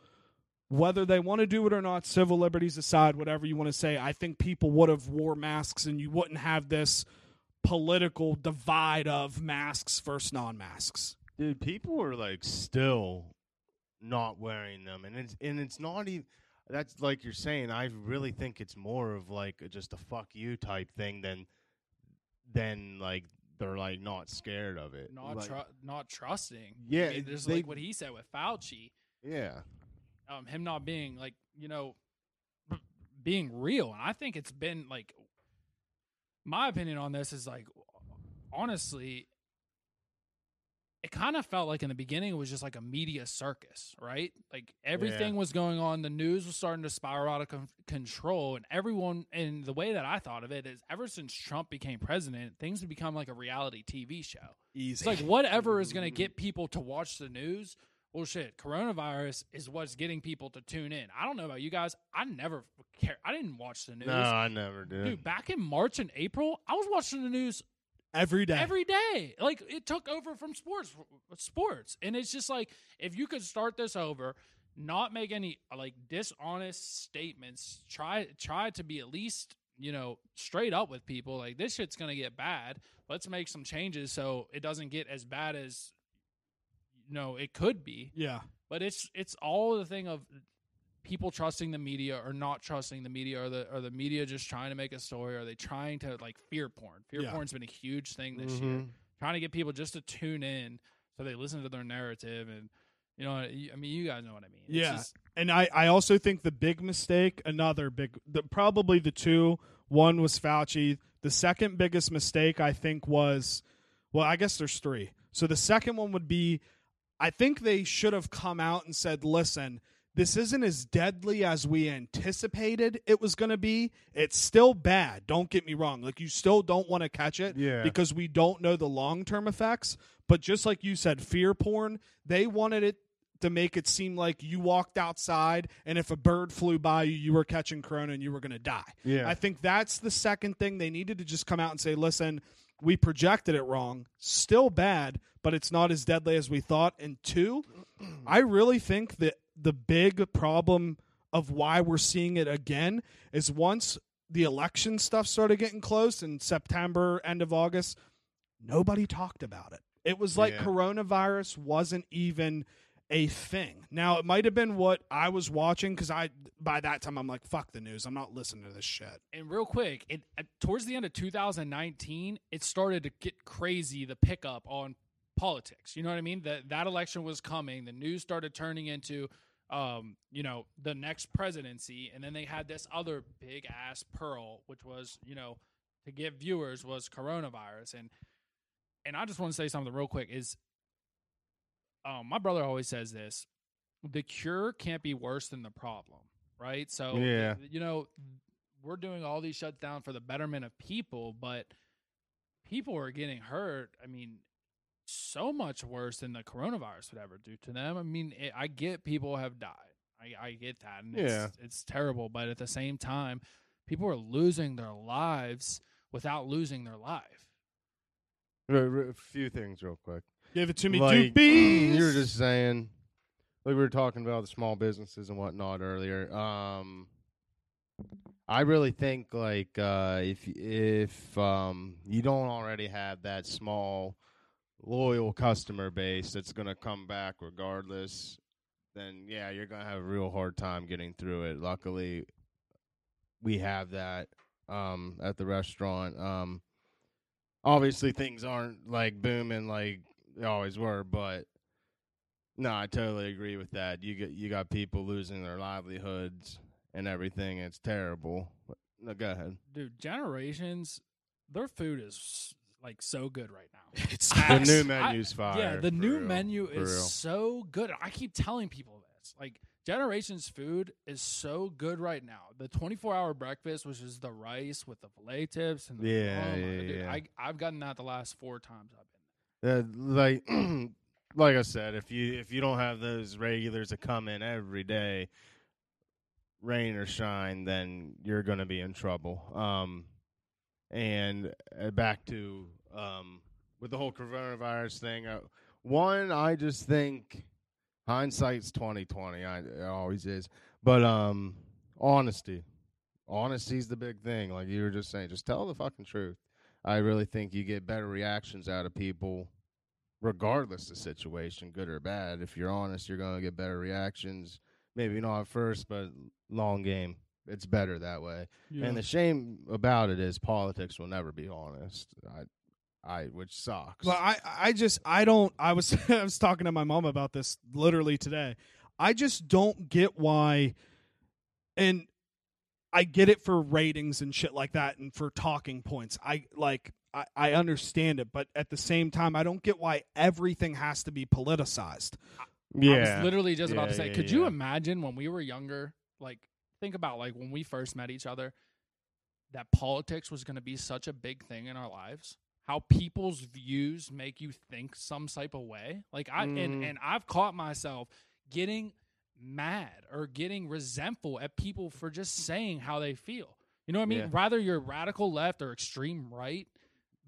B: whether they want to do it or not, civil liberties aside, whatever you want to say, I think people would have wore masks, and you wouldn't have this political divide of masks versus non-masks.
A: dude people are like still not wearing them and it's and it's not even that's like you're saying i really think it's more of like just a fuck you type thing than than like they're like not scared of it
C: not
A: Like,
C: tru- not trusting.
A: Yeah,
C: I mean, there's
A: they-
C: like what he said with Fauci,
A: yeah
C: um, him not being like you know b- being real, and I think it's been like my opinion on this is like honestly. It kind of felt like in the beginning it was just like a media circus, right? Like everything was going on, the news was starting to spiral out of con- control, and everyone. And the way that I thought of it is, ever since Trump became president, things have become like a reality TV show.
B: Easy.
C: It's like whatever is going to get people to watch the news. Well, shit, coronavirus is what's getting people to tune in. I don't know about you guys. I never care. I didn't watch the news.
A: no i never did
C: Dude, back in March and April, I was watching the news
B: every day.
C: every day. Like it took over from sports, sports, and it's just like if you could start this over, not make any like dishonest statements. Try try to be at least you know straight up with people. Like this shit's gonna get bad. Let's make some changes so it doesn't get as bad as you know it could be.
B: yeah.
C: But it's it's all the thing of people trusting the media or not trusting the media or the or the media just trying to make a story. Are they trying to like fear porn? Fear
B: Yeah.
C: porn's been a huge thing this year.
A: Mhm.
C: Trying to get people just to tune in so they listen to their narrative and you know I mean you guys know what I mean. It's
B: Yeah.
C: just-
B: And I, I also think the big mistake, another big, the, probably the two. One was Fauci. The second biggest mistake, I think, was, well, I guess there's three. So the second one would be, I think they should have come out and said, listen, this isn't as deadly as we anticipated it was going to be. It's still bad. Don't get me wrong. Like, you still don't want to catch it
A: Yeah.
B: because we don't know the long term effects. But just like you said, fear porn, they wanted it to make it seem like you walked outside and if a bird flew by you, you were catching corona and you were going to die.
A: Yeah.
B: I think that's the second thing they needed to just come out and say, listen, we projected it wrong. Still bad, but it's not as deadly as we thought. And two, I really think that the big problem of why we're seeing it again is once the election stuff started getting close in September, end of August, nobody talked about it. It was like
A: Yeah.
B: coronavirus wasn't even a thing. Now it might have been what I was watching because I by that time I'm like fuck the news. I'm not listening to this shit.
C: and real quick, it uh, towards the end of 2019, it started to get crazy the pickup on politics. You know what I mean? That that election was coming. The news started turning into um, you know, the next presidency and then they had this other big ass pearl which was, you know, to give viewers was coronavirus and and I just want to say something real quick is um my brother always says this. The cure can't be worse than the problem, right? So
A: Yeah.
C: you know, we're doing all these shutdowns for the betterment of people, but people are getting hurt. I mean, so much worse than the coronavirus would ever do to them. I mean, it, I get people have died. I, I get that, and
A: Yeah.
C: it's, it's terrible. But at the same time, people are losing their lives without losing their life.
A: A few things real quick.
B: Give it to me,
A: like,
B: doobies.
A: you were just saying, like we were talking about the small businesses and whatnot earlier. Um, I really think like uh, if if um, you don't already have that small loyal customer base that's gonna come back regardless, then yeah, you're gonna have a real hard time getting through it. Luckily, we have that um, at the restaurant. Um, obviously, things aren't like booming like they always were, but no, I totally agree with that. You get you got people losing their livelihoods and everything. It's terrible. But, no, go ahead.
C: Dude, generations, their food is like so good right now.
B: It's
A: The new menu's fire.
C: yeah, the new
A: real,
C: menu is so good. I keep telling people this. Like Generations food is so good right now. The 24 hour breakfast, which is the rice with the filet tips and the
A: Yeah,
C: oh
A: yeah,
C: dude,
A: yeah.
C: I I've gotten that the last four times I've been.
A: Uh, like like I said, if you if you don't have those regulars that come in every day, rain or shine, then you're going to be in trouble. Um, and uh, back to um, with the whole coronavirus thing. Uh, one, I just think hindsight's twenty twenty. I it always is, but um, honesty, honesty's the big thing. Like you were just saying, just tell the fucking truth. I really think you get better reactions out of people regardless of situation, good or bad. If you're honest, you're going to get better reactions. Maybe not at first, but long game. It's better that way. And the shame about it is politics will never be honest. I, I, which sucks.
B: Well, I I just I don't I was I was talking to my mom about this literally today. I just don't get why and I get it for ratings and shit like that and for talking points. I like I, I understand it, but at the same time I don't get why everything has to be politicized.
A: yeah,
C: I was literally just about to say,
A: yeah,
C: could you imagine when we were younger? Like, think about like when we first met each other, that politics was going to be such a big thing in our lives. How people's views make you think some type of way. Like I and
A: Mhm.
C: and I've caught myself getting mad or getting resentful at people for just saying how they feel. You know what I mean?
A: Yeah.
C: Rather you're radical left or extreme right,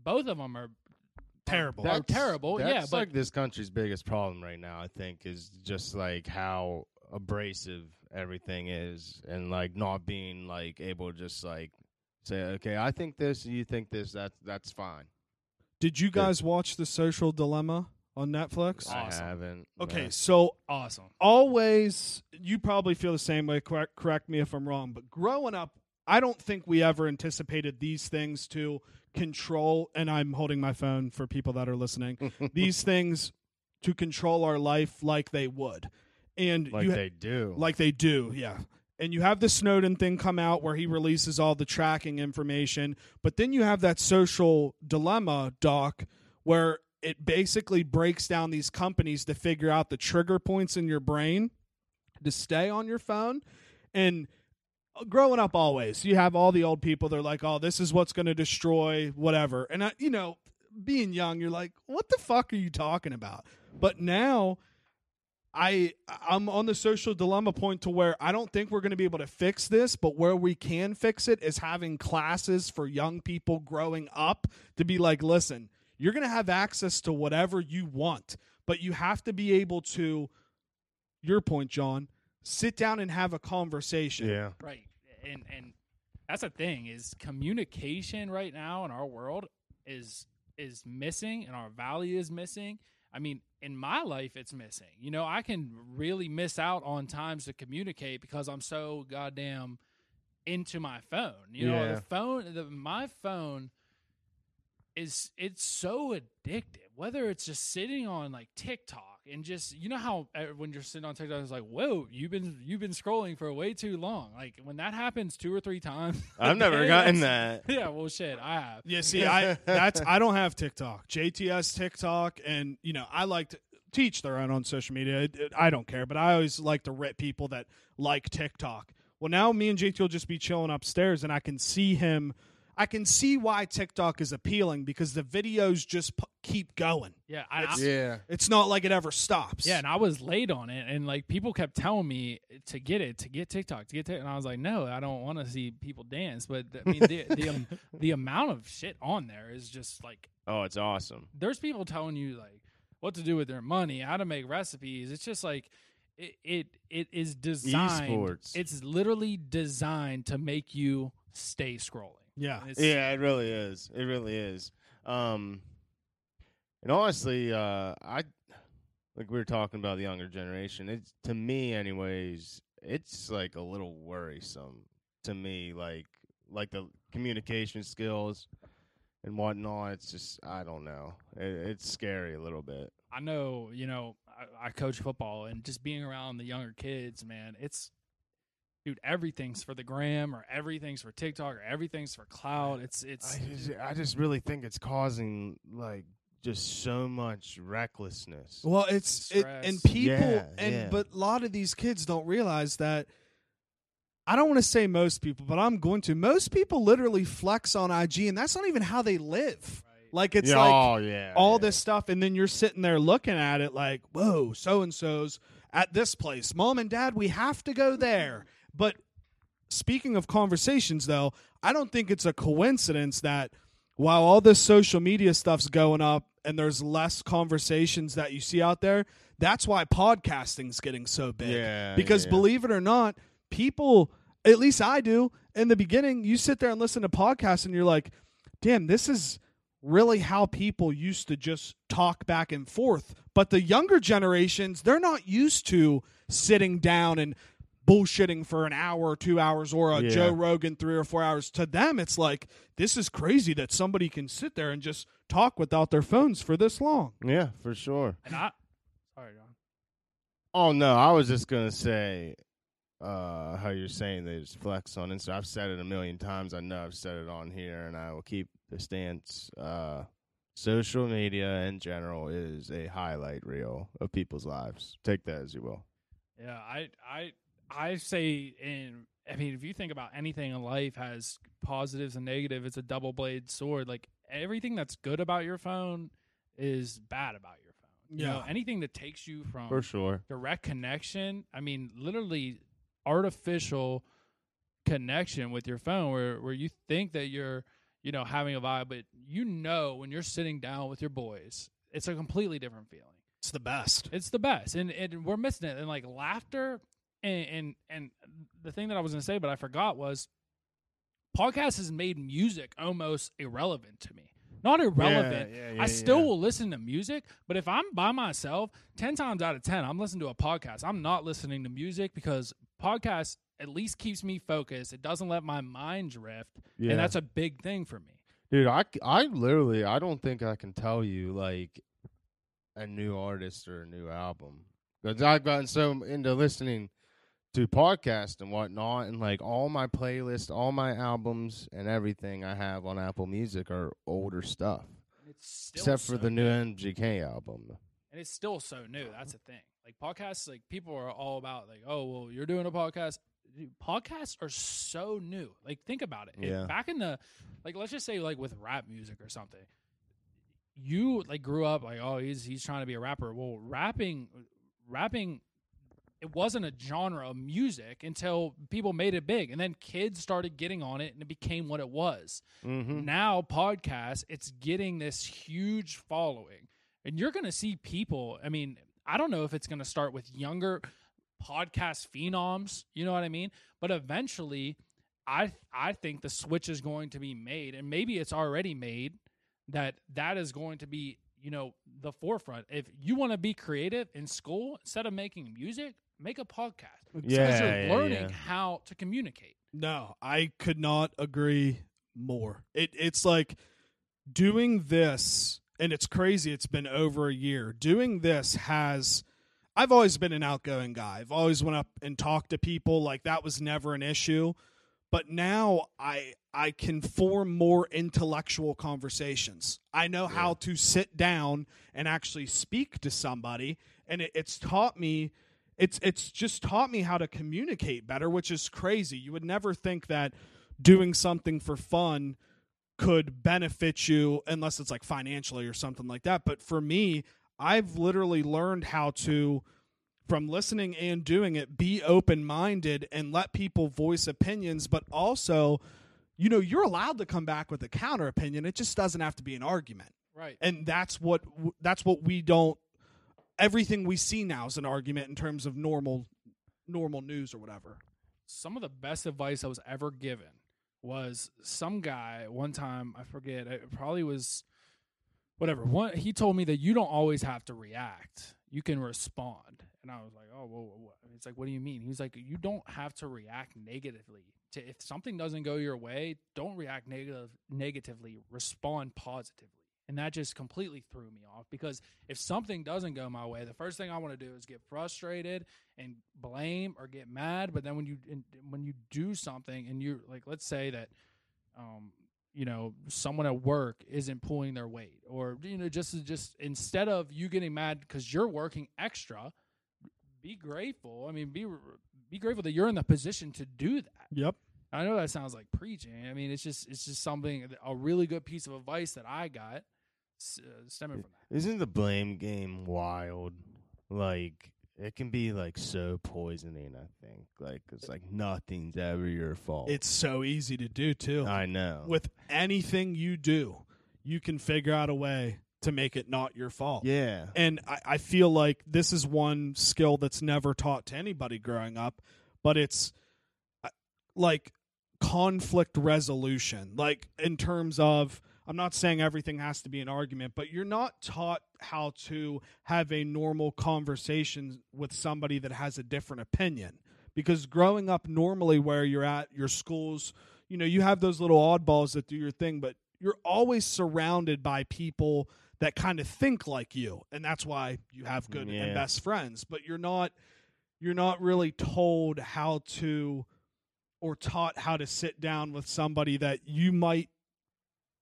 C: both of them are
B: Terrible.
C: They're
A: That's-
C: terrible.
A: That's
C: yeah, but
A: like this country's biggest problem right now. I think is just like how abrasive everything is, and like not being like able to just like say, okay, I think this, you think this. That's that's fine.
B: Did you guys watch The Social Dilemma on Netflix?
C: Awesome.
A: I haven't.
B: Okay,
A: no.
B: so
C: awesome.
B: always you probably feel the same way correct, correct me if i'm wrong but growing up i don't think we ever anticipated these things to control and i'm holding my phone for people that are listening these things to control our life like they would and
A: like
B: you ha-
A: they do.
B: like they do yeah and you have the snowden thing come out where he releases all the tracking information but then you have that social dilemma doc where it basically breaks down these companies to figure out the trigger points in your brain to stay on your phone. And growing up always you have all the old people they're like oh this is what's going to destroy whatever. And I, you know being young you're like what the fuck are you talking about? But now I I'm on the social dilemma point to where I don't think we're going to be able to fix this, but where we can fix it is having classes for young people growing up to be like, listen, you're going to have access to whatever you want, but you have to be able to your point, John, sit down and have a conversation.
A: yeah.
C: Right. And and that's the thing is communication right now in our world is is missing and our value is missing. I mean, in my life it's missing. You know, I can really miss out on times to communicate because I'm so goddamn into my phone. You know, the phone the my phone is it's so addictive. Whether it's just sitting on like TikTok and just you know how uh, when you're sitting on TikTok, it's like, whoa, you've been you've been scrolling for way too long. Like when that happens two or three times,
A: I've never gotten that.
C: Yeah, well, shit, I have.
B: Yeah, see, I that's I don't have TikTok. JTS TikTok, and you know I like to teach their own on social media. It- it- I don't care, but I always like to rip people that like TikTok. Well, now me and JT will just be chilling upstairs, and I can see him. I can see why TikTok is appealing because the videos just p- keep going.
C: Yeah, I,
B: It's-
A: Yeah.
B: It's not like it ever stops.
C: yeah, and I was late on it, and like people kept telling me to get it, to get TikTok, to get TikTok, and I was like, no, I don't want to see people dance. But I mean, the the, um, the amount of shit on there is just like
A: Oh, it's awesome.
C: there's people telling you like what to do with their money, how to make recipes. It's just like it it, it is designed.
A: Esports.
C: It's literally designed to make you stay scrolling.
B: Yeah.
C: It's,
A: Yeah, it really is. It really is. Um, and honestly, uh, I like we were talking about the younger generation. It's to me, anyways. It's like a little worrisome to me like like the communication skills and whatnot. It's just I don't know. It, it's scary a little bit.
C: I know, you know, I, I coach football and just being around the younger kids, man, it's dude, everything's for the gram or everything's for TikTok or everything's for cloud. It's it's
A: I just, I just really think it's causing like just so much recklessness.
B: Well, it's
C: And
B: it, and people
A: Yeah,
B: and
A: yeah.
B: but a lot of these kids don't realize that. I don't want to say most people, but I'm going to. Most people literally flex on IG, and that's not even how they live. Like it's
A: yeah,
B: like
A: oh, yeah,
B: all
A: yeah.
B: this stuff, and then you're sitting there looking at it like, whoa, so and so's at this place. Mom and dad, we have to go there. But speaking of conversations, though, I don't think it's a coincidence that while all this social media stuff's going up and there's less conversations that you see out there, that's why podcasting's getting so big.
A: Yeah,
B: because
A: yeah.
B: believe it or not, people, at least I do, in the beginning, you sit there and listen to podcasts and you're like, damn, this is really how people used to just talk back and forth. But the younger generations, they're not used to sitting down and bullshitting for an hour or two hours or a
A: Yeah.
B: Joe Rogan three or four hours. To them, it's like, this is crazy that somebody can sit there and just talk without their phones for this long.
A: Yeah, for sure.
C: and I sorry, John.
A: Oh no, I was just gonna say uh how you're saying they just flex on Insta. I've said it a million times. I know I've said it on here and I will keep the stance. Uh social media in general is a highlight reel of people's lives. Take that as you will.
C: Yeah, I I I say in I mean if you think about anything in life has positives and negatives, it's a double bladed sword. Like everything that's good about your phone is bad about your phone. You know,
B: Yeah.
C: anything that takes you from
A: For sure.
C: direct connection, I mean literally artificial connection with your phone where where you think that you're, you know, having a vibe, but you know when you're sitting down with your boys, it's a completely different feeling.
B: It's the best.
C: It's the best, and, and we're missing it. And like laughter, and, and and the thing that I was gonna say, but I forgot was, podcast has made music almost irrelevant to me. Not irrelevant.
A: Yeah, yeah,
C: I still
A: yeah.
C: will listen to music, but if I'm by myself, ten times out of ten, I'm listening to a podcast. I'm not listening to music because podcast at least keeps me focused. It doesn't let my mind drift,
A: Yeah.
C: and that's a big thing for me.
A: Dude, I, I literally I don't think I can tell you like a new artist or a new album because I've gotten so into listening to podcasts and whatnot, and like all my playlists, all my albums, and everything I have on Apple Music are older stuff,
C: It's still
A: except for the new MGK album.
C: and it's still so new. That's the thing. Like podcasts, like people are all about like, oh well, you're doing a podcast. Dude, podcasts are so new. Like think about it. If
A: Yeah.
C: back in the, like let's just say like with rap music or something, you like grew up like oh he's he's trying to be a rapper. Well, rapping, rapping. It wasn't a genre of music until people made it big, and then kids started getting on it, and it became what it was.
A: Mm-hmm.
C: now podcast it's getting this huge following and you're going to see people i mean i don't know if it's going to start with younger podcast phenoms you know what i mean? But eventually i i think the switch is going to be made and maybe it's already made that that is going to be you know the forefront. If you want to be creative in school instead of making music make a podcast because
A: Yeah,
C: you're
A: yeah,
C: learning
A: yeah.
C: how to communicate
B: No, I could not agree more. It it's like doing this and it's crazy it's been over a year. Doing this has I've always been an outgoing guy. I've always went up and talked to people like that was never an issue. But now I I can form more intellectual conversations. I know how to sit down and actually speak to somebody and it, it's taught me it's it's just taught me how to communicate better, which is crazy. You would never think that doing something for fun could benefit you unless it's like financially or something like that. But for me, I've literally learned how to from listening and doing it be open-minded and let people voice opinions, but also you know, you're allowed to come back with a counter opinion. It just doesn't have to be an argument.
C: right
B: And that's what that's what we don't everything we see now is an argument in terms of normal normal news or whatever.
C: some of the best advice I was ever given was some guy one time I forget it probably was whatever one he told me that you don't always have to react you can respond and I was like oh well, what? it's like what do you mean he's like you don't have to react negatively to if something doesn't go your way, don't react negative negatively, respond positively. And that just completely threw me off because if something doesn't go my way, the first thing I want to do is get frustrated and blame or get mad. But then when you when you do something and you like, let's say that, um, you know, someone at work isn't pulling their weight, or you know, just just instead of you getting mad because you're working extra, be grateful. I mean, be be grateful that you're in the position to do that.
B: Yep.
C: I know that sounds like preaching. I mean, it's just it's just something a really good piece of advice that I got uh, stemming from that.
A: Isn't the blame game wild? Like it can be like so poisoning. I think like it's like nothing's ever your fault.
B: It's so easy to do too.
A: I know.
B: With anything you do, you can figure out a way to make it not your fault.
A: yeah.
B: And I, I feel like this is one skill that's never taught to anybody growing up, but it's uh, like conflict resolution. Like in terms of, I'm not saying everything has to be an argument, but you're not taught how to have a normal conversation with somebody that has a different opinion. Because growing up normally where you're at, your schools, you know, you have those little oddballs that do your thing, but you're always surrounded by people that kind of think like you and that's why you have mm, good
A: Yeah.
B: and best friends but you're not you're not really told how to or taught how to sit down with somebody that you might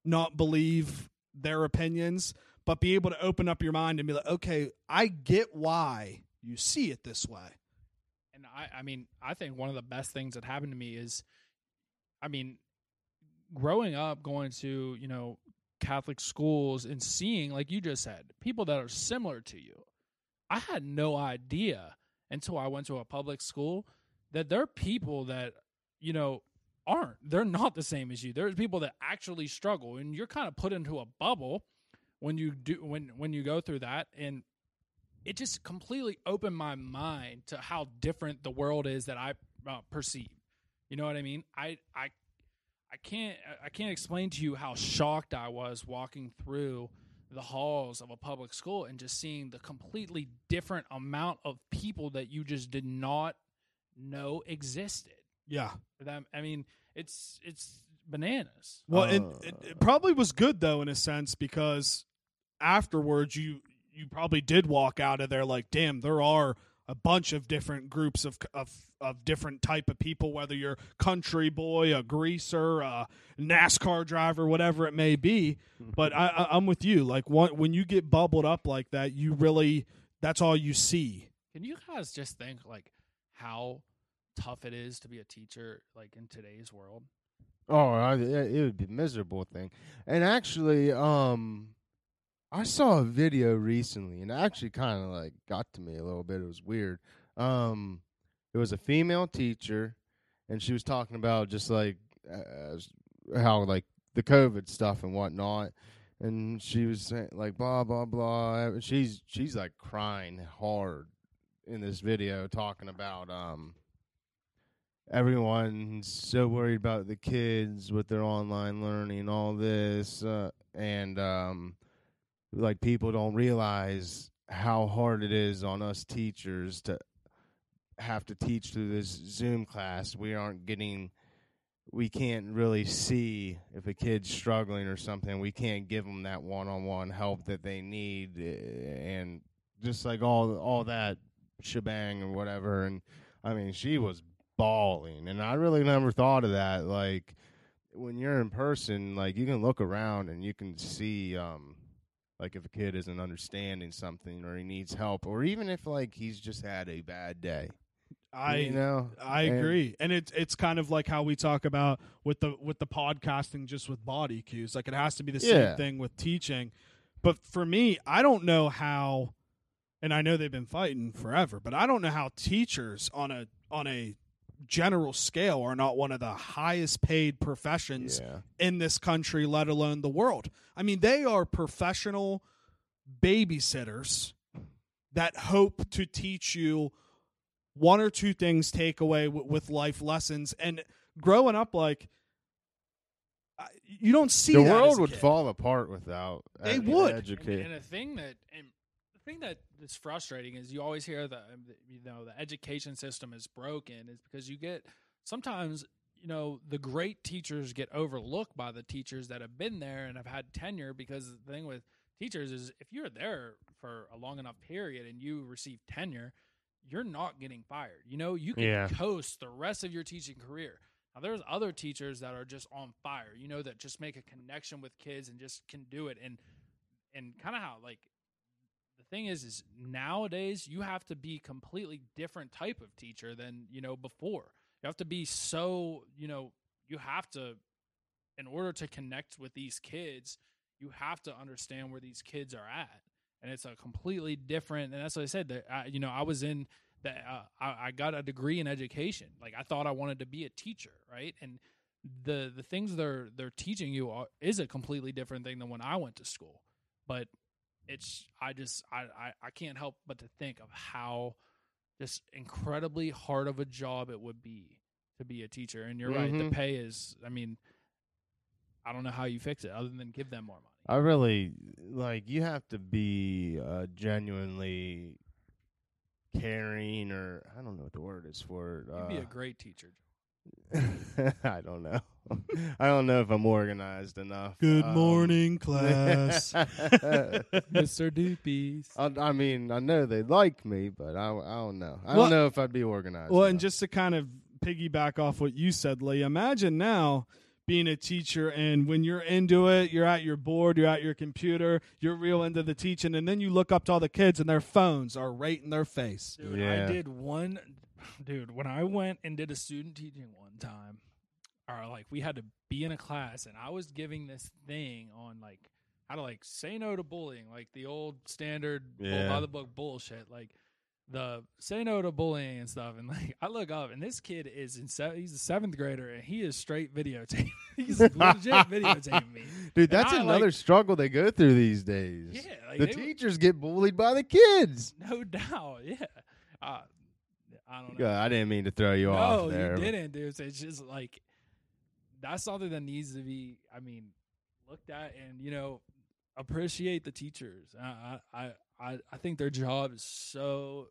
B: not believe their opinions but be able to open up your mind and be like okay i get why you see it this way
C: And I, I mean, I think one of the best things that happened to me is, I mean, growing up, going to you know Catholic schools and seeing, like you just said, people that are similar to you. I had no idea until I went to a public school that there are people that you know aren't. They're not the same as you. There's people that actually struggle, and you're kind of put into a bubble when you do when when you go through that and it just completely opened my mind to how different the world is that I uh, perceive. You know what I mean? I I I can't I can't explain to you how shocked I was walking through the halls of a public school and just seeing the completely different amount of people that you just did not know existed.
B: Yeah
C: That I mean, it's it's bananas.
B: Well, and
A: Uh.
B: it, it probably was good though in a sense because afterwards you you probably did walk out of there like, damn, there are a bunch of different groups of of of different type of people, whether you're country boy, a greaser, a NASCAR driver, whatever it may be. But I, I, I'm with you. Like one, when you get bubbled up like that, you really that's all you see.
C: Can you guys just think like how tough it is to be a teacher like in today's world?
A: Oh, I, it would be a miserable thing. And actually, um, I saw a video recently, and it actually kind of like got to me a little bit. It was weird. Um, it was a female teacher, and she was talking about just like how like the COVID stuff and whatnot. And she was saying like blah blah blah. And she's she's like crying hard in this video, talking about um everyone's so worried about the kids with their online learning, all this, uh, and um, like people don't realize how hard it is on us teachers to have to teach through this Zoom class. We aren't getting, we can't really see if a kid's struggling or something. We can't give them that one-on-one help that they need, uh, and just like all all that shebang or whatever. And I mean, she was bawling and i really never thought of that like when you're in person like you can look around and you can see um like if a kid isn't understanding something or he needs help or even if like he's just had a bad day
B: I
A: you know
B: I
A: And-
B: agree, and it's it's kind of like how we talk about with the with the podcasting, just with body cues. Like it has to be the
A: Yeah.
B: same thing with teaching. But for me, I don't know how, and I know they've been fighting forever, but I don't know how teachers on a on a general scale are not one of the highest paid professions
A: yeah
B: in this country, let alone the world. I mean, they are professional babysitters that hope to teach you one or two things take away w- with life lessons. And growing up, like, you don't see
A: the
B: that as
A: world
B: a
A: would
B: kid.
A: fall apart without
B: They
A: ed-
B: would.
C: And,
A: educate
C: and a thing that and the thing that is frustrating is you always hear um, the you know the education system is broken is because you get sometimes you know the great teachers get overlooked by the teachers that have been there and have had tenure because the thing with teachers is if you're there for a long enough period and you receive tenure you're not getting fired you know you can
A: Yeah.
C: coast the rest of your teaching career now there's other teachers that are just on fire you know that just make a connection with kids and just can do it and and kind of how like the thing is is nowadays you have to be completely different type of teacher than you know before. You have to be so you know you have to in order to connect with these kids you have to understand where these kids are at. And it's a completely different and that's what i said that I, you know i was in that uh, I, I got a degree in education. Like i thought i wanted to be a teacher right? And the the things they're they're teaching you are, is a completely different thing than when i went to school. But it's i just I, I i can't help but to think of how just incredibly hard of a job it would be to be a teacher and you're right the
A: Mhm.
C: pay is i mean i don't know how you fix it other than give them more money
A: I really like you have to be uh, genuinely caring, or I don't know what the word is for it.
C: you'd be a
A: Uh,
C: great teacher
A: I don't know. I don't know if I'm organized enough.
B: Good
A: Um,
B: morning, class.
C: mr doopies
A: I, I mean, I know they like me, but I, I don't know. I
B: Well-
A: don't know if I'd be organized.
B: Well, and just to kind of piggyback off what you said, Lee, imagine now being a teacher and when you're into it, you're at your board, you're at your computer, you're real into the teaching, and then you look up to all the kids and their phones are right in their face.
C: Dude,
A: Yeah.
C: I did one. Dude, when I went and did a student teaching one time, or like we had to be in a class, and I was giving this thing on like how to like say no to bullying, like the old standard
A: Yeah.
C: by the book bullshit, like the say no to bullying and stuff. And like I look up, and this kid is in se- he's a seventh grader, and he is straight videotaping. he's legit videotaping me.
A: dude, that's
C: I,
A: another
C: like-
A: struggle they go through these days.
C: Yeah, like
A: the teachers get bullied by the kids.
C: no doubt. Yeah, uh, I don't know.
A: I didn't mean to throw you
C: no,
A: off there.
C: you didn't, dude. It's just like that's something that needs to be. I mean, looked at and you know appreciate the teachers. I I I I think their job is so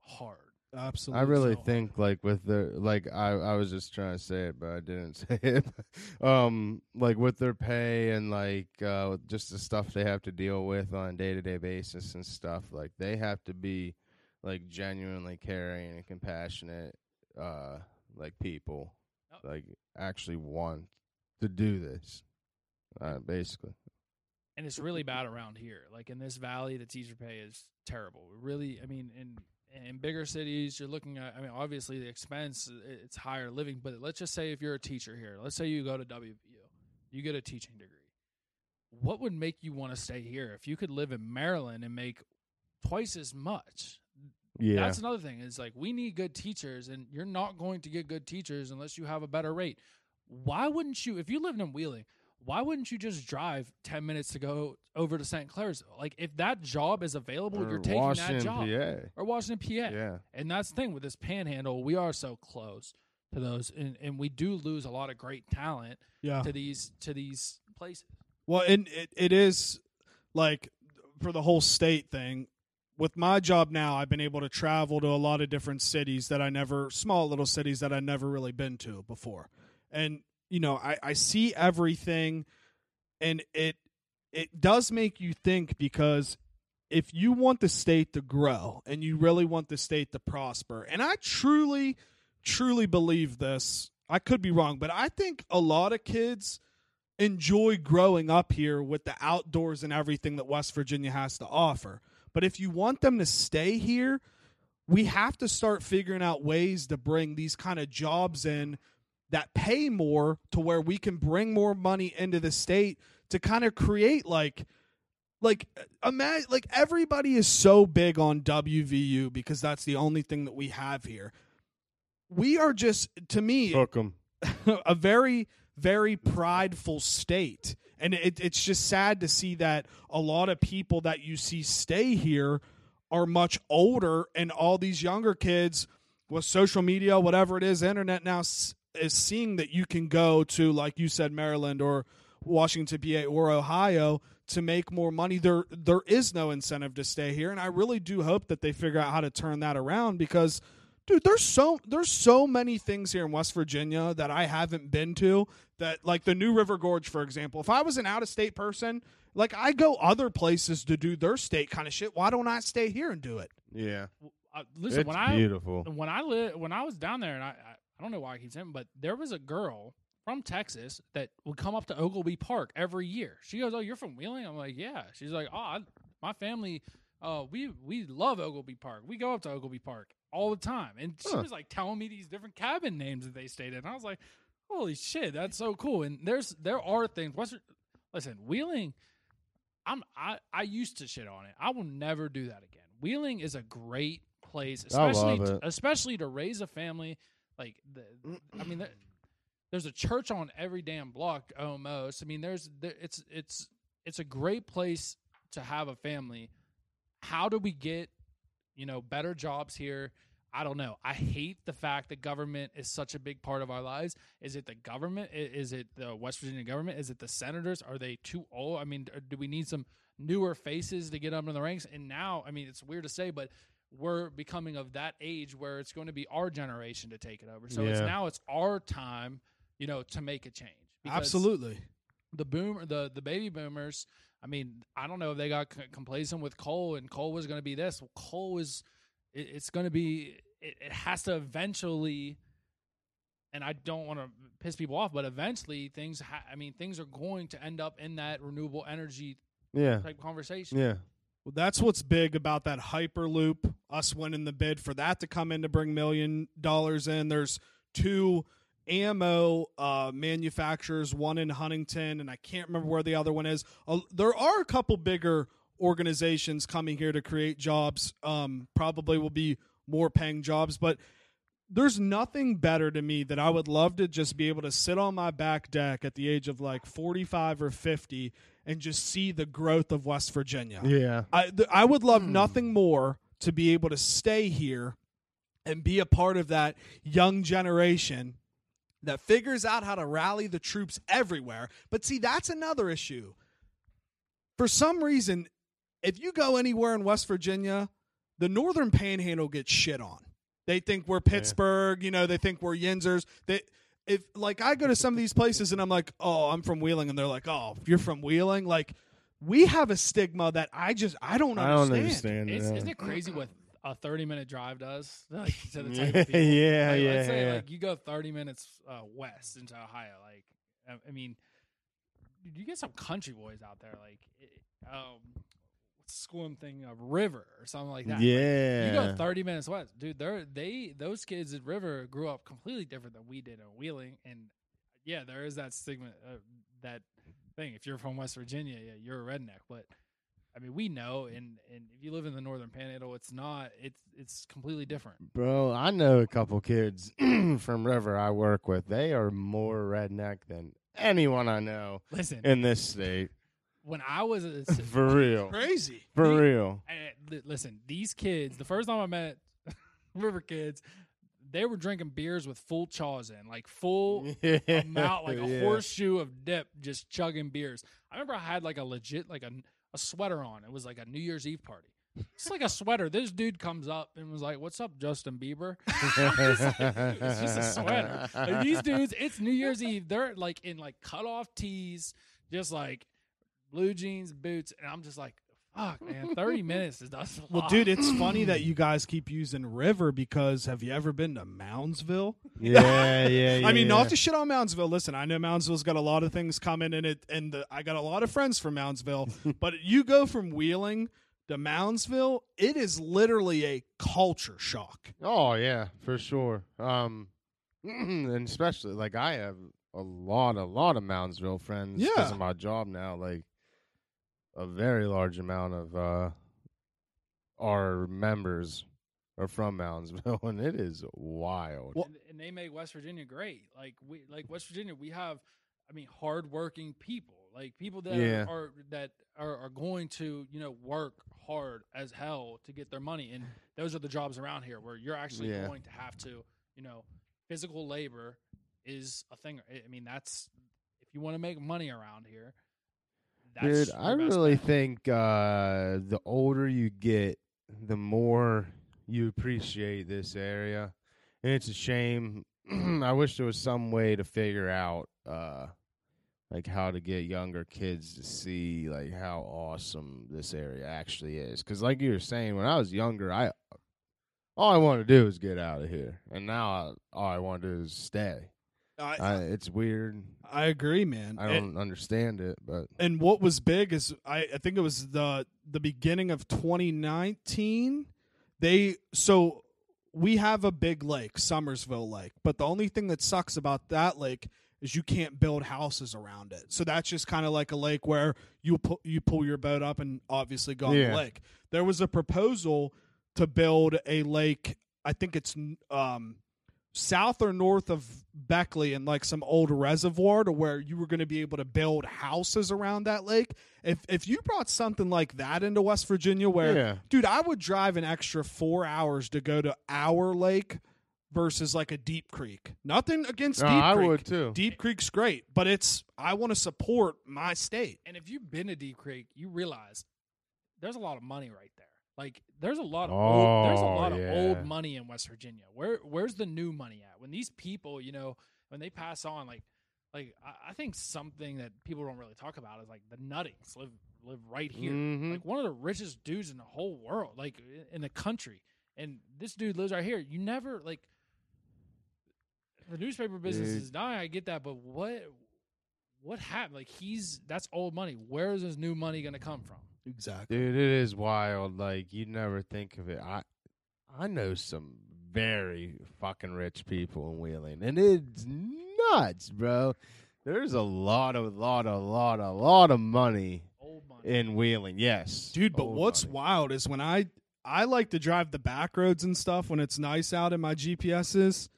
C: hard.
B: Absolutely.
A: I really
C: so hard.
A: think like with their like I I was just trying to say it but I didn't say it. um like with their pay and like uh just the stuff they have to deal with on a day-to-day basis and stuff like they have to be like genuinely caring and compassionate uh like people
C: Yep.
A: Like actually want to do this. Uh basically.
C: and it's really bad around here. Like in this valley, the teacher pay is terrible. Really, I mean, in in bigger cities, you're looking at. I mean, obviously the expense it's higher living, but let's just say if you're a teacher here, let's say you go to WVU, you get a teaching degree. What would make you want to stay here if you could live in Maryland and make twice as much?
A: Yeah.
C: That's another thing. Is like we need good teachers, and you're not going to get good teachers unless you have a better rate. Why wouldn't you? If you lived in Wheeling, why wouldn't you just drive ten minutes to go over to St. Clair's? Like if that job is available,
A: Or
C: you're taking
A: Washington,
C: that job.
A: PA.
C: Or Washington, PA.
A: Yeah.
C: And that's the thing with this Panhandle, we are so close to those, and, and we do lose a lot of great talent
B: Yeah.
C: to these to these places.
B: Well, and it, it is like for the whole state thing. With my job now, I've been able to travel to a lot of different cities that I never, small little cities that I never really been to before, and you know, I, I see everything, and it it does make you think because if you want the state to grow and you really want the state to prosper, and I truly, truly believe this. I could be wrong, but I think a lot of kids enjoy growing up here with the outdoors and everything that West Virginia has to offer. But if you want them to stay here, we have to start figuring out ways to bring these kind of jobs in that pay more to where we can bring more money into the state to kind of create like like uh, imagine like everybody is so big on WVU because that's the only thing that we have here. We are just to me a very very prideful state and it, it's just sad to see that a lot of people that you see stay here are much older and all these younger kids with social media whatever it is internet now is seeing that you can go to like you said maryland or washington pa or ohio to make more money. There there is no incentive to stay here. And i really do hope that they figure out how to turn that around because dude there's so there's so many things here in west virginia that i haven't been to that like the new river gorge for example if i was an out of state person like i go other places to do their state kind of shit why don't i stay here and do it
A: Yeah,
C: Uh, listen,
A: it's
C: when I
A: beautiful.
C: when I li- when I was down there, and I, I I don't know why I keep saying, but there was a girl from Texas that would come up to Oglebay Park every year. She goes, "Oh, you're from Wheeling?" I'm like, "Yeah." She's like, "Oh, I, my family, uh, we we love Oglebay Park. We go up to Oglebay Park all the time." And she
A: Huh.
C: was like telling me these different cabin names that they stayed in. And I was like, "Holy shit, that's so cool!" And there's there are things. Western, listen, Wheeling. I'm I I used to shit on it. I will never do that again. Wheeling is a great place, especially
A: it.
C: especially to raise a family. Like the, I mean, there, there's a church on every damn block almost. I mean, there's there, it's it's it's a great place to have a family. How do we get you know better jobs here? I don't know. I hate the fact that government is such a big part of our lives. Is it the government? Is it the West Virginia government? Is it the senators? Are they too old? I mean, do we need some newer faces to get up in the ranks? And now, I mean, it's weird to say, but we're becoming of that age where it's going to be our generation to take it over. So it's now it's our time, you know, to make a change.
B: Absolutely
C: the boomer the the baby boomers i mean i don't know if they got c- complacent with coal and coal was going to be this well, coal is it, it's going to be it, it has to eventually and i don't want to piss people off but eventually things ha- i mean things are going to end up in that renewable energy
A: Yeah,
C: type conversation
A: yeah.
B: Well, that's what's big about that Hyperloop. Us winning the bid for that to come in to bring million dollars in. There's two ammo uh, manufacturers, one in Huntington, and I can't remember where the other one is. Uh, there are a couple bigger organizations coming here to create jobs. Um, probably will be more paying jobs, but there's nothing better to me that I would love to just be able to sit on my back deck at the age of like 45 or 50 and just see the growth of West Virginia.
A: Yeah.
B: I th- I would love
A: Hmm.
B: nothing more to be able to stay here and be a part of that young generation that figures out how to rally the troops everywhere. But see, that's another issue. For some reason, if you go anywhere in West Virginia, the Northern Panhandle gets shit on. They think we're Pittsburgh, you know, they think we're Yinzers. They if like I go to some of these places and I'm like, "Oh, I'm from Wheeling." And they're like, "Oh, you're from Wheeling?" Like we have a stigma that I just I don't
A: I don't
B: understand.
A: understand.
C: It's,
A: yeah.
C: isn't it crazy what a 30 minute drive does like, to the
A: yeah,
C: type of people?
A: yeah,
C: like,
A: yeah,
C: let's say
A: yeah.
C: like you go 30 minutes uh, west into Ohio. Like, I, I mean, you get some country boys out there. Like, it, um, what's the schooling thing? A river or something like that. Like,
A: yeah.
C: you go 30 minutes west, dude. They're they those kids at River grew up completely different than we did in Wheeling, and yeah, there is that stigma, uh, that thing. If you're from West Virginia, yeah, you're a redneck, but. I mean, we know, and, and if you live in the Northern Panhandle, it's not. It's it's completely different.
A: Bro, I know a couple kids from River I work with. They are more redneck than anyone I know
C: Listen,
A: in this state.
C: when I was a,
A: For real.
B: Crazy.
A: For
C: Me-
A: real.
C: I- listen, these kids, the first time I met River kids, they were drinking beers with full chaws in, like full amount, like a
A: Yeah.
C: horseshoe of dip, just chugging beers. I remember I had like a legit, like a, a sweater on. It was like a New Year's Eve party. It's like a sweater. This dude comes up and was like, "What's up, Justin Bieber?" it's just a sweater. Like, these dudes, it's New Year's Eve. They're like in like cut off tees, just like blue jeans, boots, and I'm just like, "Fuck, man, thirty minutes is that's a
B: Well, dude, it's funny that you guys keep using River because have you ever been to Moundsville?
A: Yeah, yeah, yeah.
B: I mean, not to shit on Moundsville. Listen, I know Moundsville's got a lot of things coming in it, and the, I got a lot of friends from Moundsville. but you go from Wheeling to Moundsville, it is literally a culture shock.
A: Oh yeah, for sure. Um, and especially like I have a lot, a lot of Moundsville friends because
B: Yeah.
A: of my job now. Like a very large amount of uh our members are from Moundsville, and it is wild.
B: Well-
C: and, and they make West Virginia great. Like we, like West Virginia, we have, I mean, hardworking people, like people that
A: Yeah.
C: are, that are, are going to, you know, work hard as hell to get their money, and those are the jobs around here where you're actually
A: Yeah.
C: going to have to, you know, physical labor is a thing. I mean, that's if you want to make money around here.
A: Dude, I really
C: bet.
A: think uh the older you get, the more you appreciate this area. And it's a shame. I wish there was some way to figure out uh like how to get younger kids to see like how awesome this area actually is cuz like you were saying when I was younger I all I wanted to do was get out of here. And now I, all I want to do is stay.
B: I,
A: I, it's weird.
B: I agree, man.
A: I don't understand it, but
B: and what was big is I, I think it was the the beginning of 2019 they so we have a big lake Summersville Lake but the only thing that sucks about that lake is you can't build houses around it so that's just kind of like a lake where you pull you pull your boat up and obviously go on
A: Yeah.
B: the lake there was a proposal to build a lake I think it's um south or north of Beckley and like some old reservoir to where you were going to be able to build houses around that lake. If if you brought something like that into West Virginia where
A: yeah.
B: dude, I would drive an extra 4 hours to go to our lake versus like a Deep Creek. Nothing against
A: No,
B: Deep
A: I
B: Creek.
A: would too.
B: Deep Creek's great, but it's I want to support my state.
C: And if you've been to Deep Creek, you realize there's a lot of money right there. Like there's a lot of old, there's a
A: Oh,
C: lot of old money in West Virginia. Where where's the new money at? When these people, you know, when they pass on, like like I, I think something that people don't really talk about is like the Nuttings live live right here.
A: Mhm.
C: Like one of the richest dudes in the whole world, like in the country. And this dude lives right here. You never like the newspaper business
A: Dude.
C: is dying. I get that, but what what happened? Like he's that's old money. Where is his new money going to come from?
B: Exactly.
A: Dude, it is wild. Like you never think of it. I I know some very fucking rich people in Wheeling, and it's nuts, bro. There's a lot of lot a lot a lot of money
C: money.
A: in Wheeling. Yes,
B: Dude, but
A: Old
B: what's
A: money.
B: wild is when I I like to drive the back roads and stuff when it's nice out in my GPSs.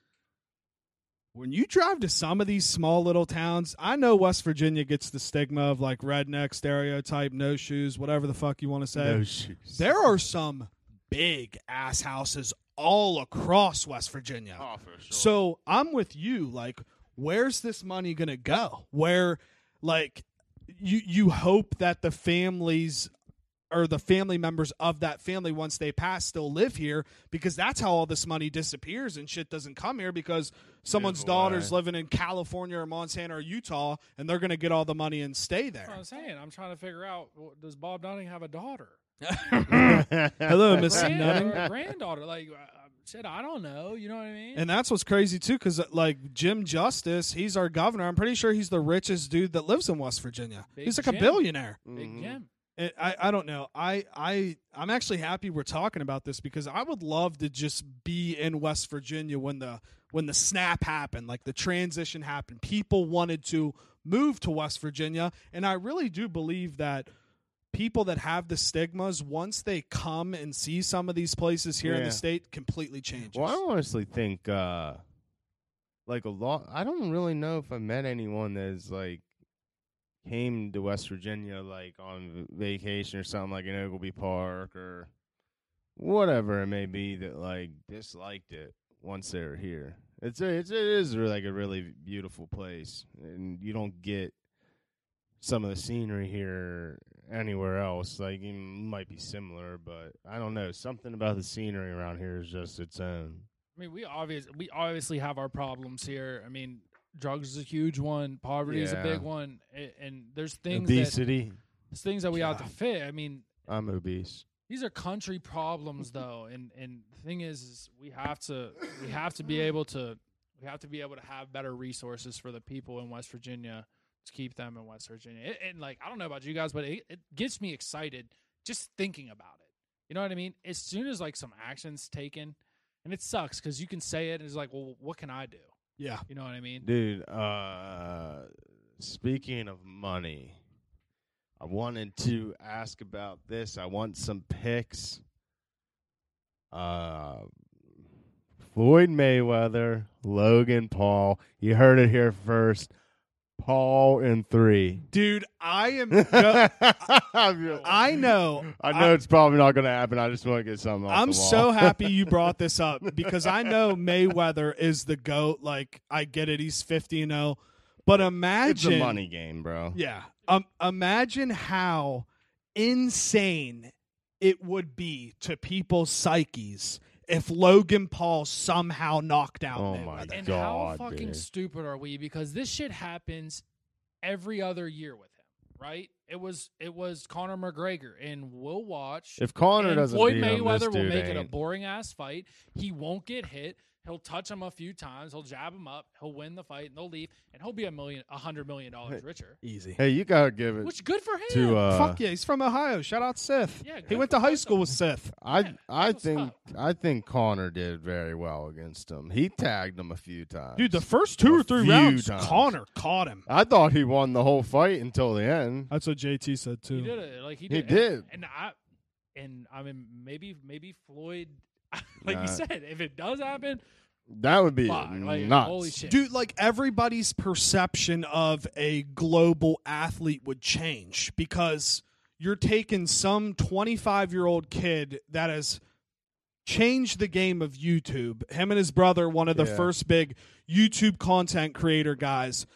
B: When you drive to some of these small little towns, I know West Virginia gets the stigma of like redneck stereotype, no shoes, whatever the fuck you want to say.
A: no shoes?
B: There are some big ass houses all across West Virginia.
A: Oh, for sure.
B: So I'm with you. Like, where's this money gonna go? Where, like, you you hope that the families or the family members of that family once they pass still live here because that's how all this money disappears and shit doesn't come here because someone's
A: away.
B: daughter's living in California or Montana or Utah and they're gonna get all the money and stay
C: That's what
B: there.
C: I'm saying. I'm trying to figure out well, does Bob Nutting have a daughter?
B: Hello, Miss
C: Grand-
B: Nutting.
C: granddaughter? Like uh, shit, I don't know. You know what I mean?
B: And that's what's crazy too, because like Jim Justice, he's our governor. I'm pretty sure he's the richest dude that lives in West Virginia.
C: Big
B: he's like a billionaire.
C: Big
A: Mhm.
C: Jim.
B: And I, I don't know. I, I, I'm actually happy we're talking about this because I would love to just be in West Virginia when the when the snap happened, like the transition happened. People wanted to move to West Virginia, and I really do believe that people that have the stigmas, once they come and see some of these places here in the state, completely changes.
A: Well, I honestly think, uh, like a lot. I don't really know if I met anyone that's like came to West Virginia like on vacation or something like in Oglebay Park or whatever it may be that like disliked it once they were here. It's a, it's it is like a really beautiful place, and you don't get some of the scenery here anywhere else. Like it might be similar, but I don't know. Something about the scenery around here is just its own.
C: I mean, we obvious we obviously have our problems here. I mean, drugs is a huge one. Poverty is a
A: Yeah.
C: big one, a- and there's things
A: Obesity.
C: that there's things that we have to
B: God.
C: fit. I mean,
A: I'm obese.
C: these are country problems though and and the thing is, is we have to we have to be able to we have to be able to have better resources for the people in west virginia to keep them in west virginia It- and like i don't know about you guys but it, it gets me excited just thinking about it you know what i mean as soon as like some actions taken and it sucks because you can say it and it's like well what can i do
B: yeah.
C: you know what i mean
A: Dude, uh speaking of money, I wanted to ask about this. I want some picks. Uh Floyd Mayweather, Logan Paul. You heard it here first. Paul in three.
B: Dude, I am. Go-
A: I know.
B: I know.
A: know it's probably not going to happen. I just want to get something. Off
B: I'm so happy you brought this up because I know Mayweather is the goat. Like I get it, he's 50 and 0. But
A: it's
B: imagine
A: a money game, bro.
B: Yeah. Um imagine how insane it would be to people's psyches if Logan Paul somehow knocked out
A: Oh my
B: Mayweather.
C: And
A: God,
C: how fucking
A: dude.
C: stupid are we? Because this shit happens every other year with him, right? It was it was Conor McGregor, and we'll watch.
A: If
C: Conor
A: doesn't
C: Floyd
A: beat him,
C: Mayweather
A: this
C: will
A: dude
C: make it a boring ass fight. He won't get hit. He'll touch him a few times. He'll jab him up. He'll win the fight, and they'll leave, and he'll be a million, a hundred million dollars richer.
B: Easy.
A: Hey, you gotta give it
C: Which good for him.
A: to. Uh,
B: Fuck yeah, he's from Ohio. Shout out Seth.
C: Yeah,
B: he went to high school with Seth.
A: I
C: Yeah,
A: I think
C: up.
A: I think Conor did very well against him. He tagged him a few times.
B: Dude, the first two
A: A
B: or three
A: few
B: rounds,
A: times.
B: Conor caught him.
A: I thought he won the whole fight until the end.
B: That's what JT said
C: He
B: too.
C: did it. Like he
A: He
C: did.
A: did.
C: And, and I and I mean maybe maybe Floyd like
A: Nah.
C: you said, if it does happen,
A: That would be
C: fuck, like
A: nuts.
C: holy shit.
B: Dude, like everybody's perception of a global athlete would change because you're taking some 25 year old kid that has changed the game of YouTube. Him and his brother, one of the
A: Yeah.
B: first big YouTube content creator guys.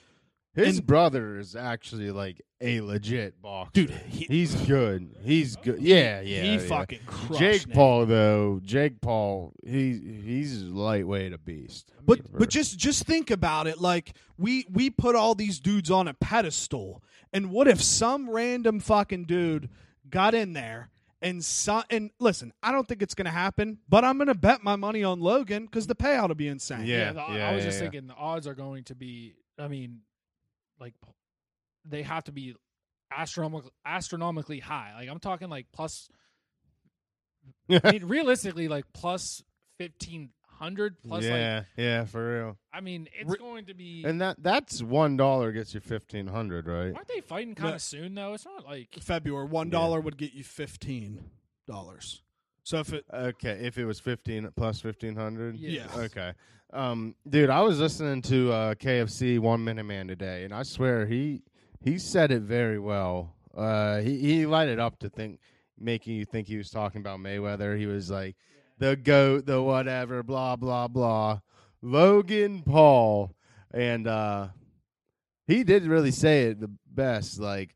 A: His
B: and-
A: brother is actually like a legit boxer.
B: Dude, he-
A: he's good. He's good. Yeah, yeah.
B: he
A: yeah.
B: fucking crushed
A: Jake
B: Nate.
A: Paul though. Jake Paul. He he's lightweight a beast.
B: But but just just think about it. Like we we put all these dudes on a pedestal, and what if some random fucking dude got in there and so, and listen, I don't think it's gonna happen, but I'm gonna bet my money on Logan because the payout will be insane.
A: Yeah.
C: the-
A: yeah,
C: I was
A: yeah,
C: just
A: yeah.
C: thinking the odds are going to be. I mean, like they have to be astronomical, astronomically high. Like I'm talking like plus. I mean, realistically, like plus fifteen hundred plus. Like
A: yeah, yeah, for real.
C: I mean, it's
B: Re-
C: going to be.
A: And that that's one dollar gets you fifteen hundred, right?
C: aren't they fighting kind
B: No.
C: of soon though? It's not like
B: February one
A: Yeah.
B: would get you fifteen dollars. So if it
A: Okay, if it was fifteen plus fifteen hundred.
C: Yeah.
A: Okay. Um, dude, I was listening to uh, KFC One Minute Man today, and I swear he he said it very well. Uh, he he lighted up to think, making you think he was talking about Mayweather. He was like the goat, the whatever, blah blah blah. Logan Paul, and uh, he did really say it the best. Like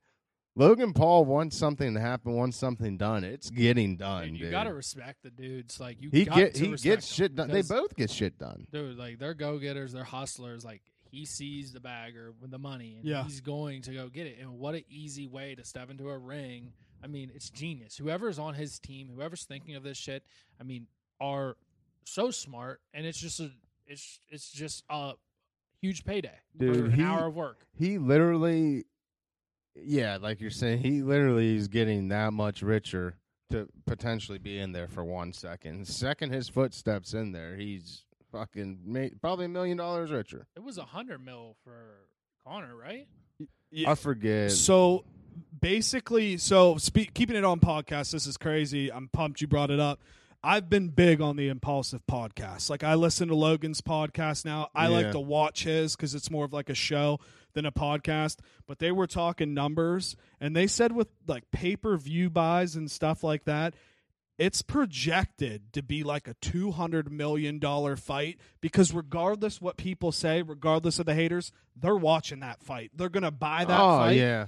A: Logan Paul wants something to happen, wants something done. It's getting done.
C: and you
A: dude.
C: gotta respect the dudes. Like you,
A: He
C: got
A: get
C: to
A: he gets shit done. They both get shit done.
C: dude, like they're go getters, they're hustlers. Like he sees the bag or the money, and
B: Yeah.
C: he's going to go get it. And what an easy way to step into a ring. I mean, it's genius. Whoever's on his team, whoever's thinking of this shit, I mean, are so smart, and it's just a, it's it's just a huge payday for
A: Dude,
C: an
A: he-
C: hour of work.
A: He literally, yeah, like you're saying, he literally is getting that much richer to potentially be in there for one second. Second his footsteps in there, he's fucking ma- probably a million dollars richer.
C: It was a hundred mil for Conor, right?
A: I forget.
B: So basically, so spe- keeping it on podcast, this is crazy. I'm pumped you brought it up. I've been big on the impulsive podcast. Like I listen to Logan's podcast now. I like to watch his because it's more of like a show than a podcast. But they were talking numbers, and they said with like pay per view buys and stuff like that, it's projected to be like a two hundred million dollar fight because regardless what people say, regardless of the haters, they're watching that fight. They're gonna buy that
A: oh
B: fight.
A: yeah,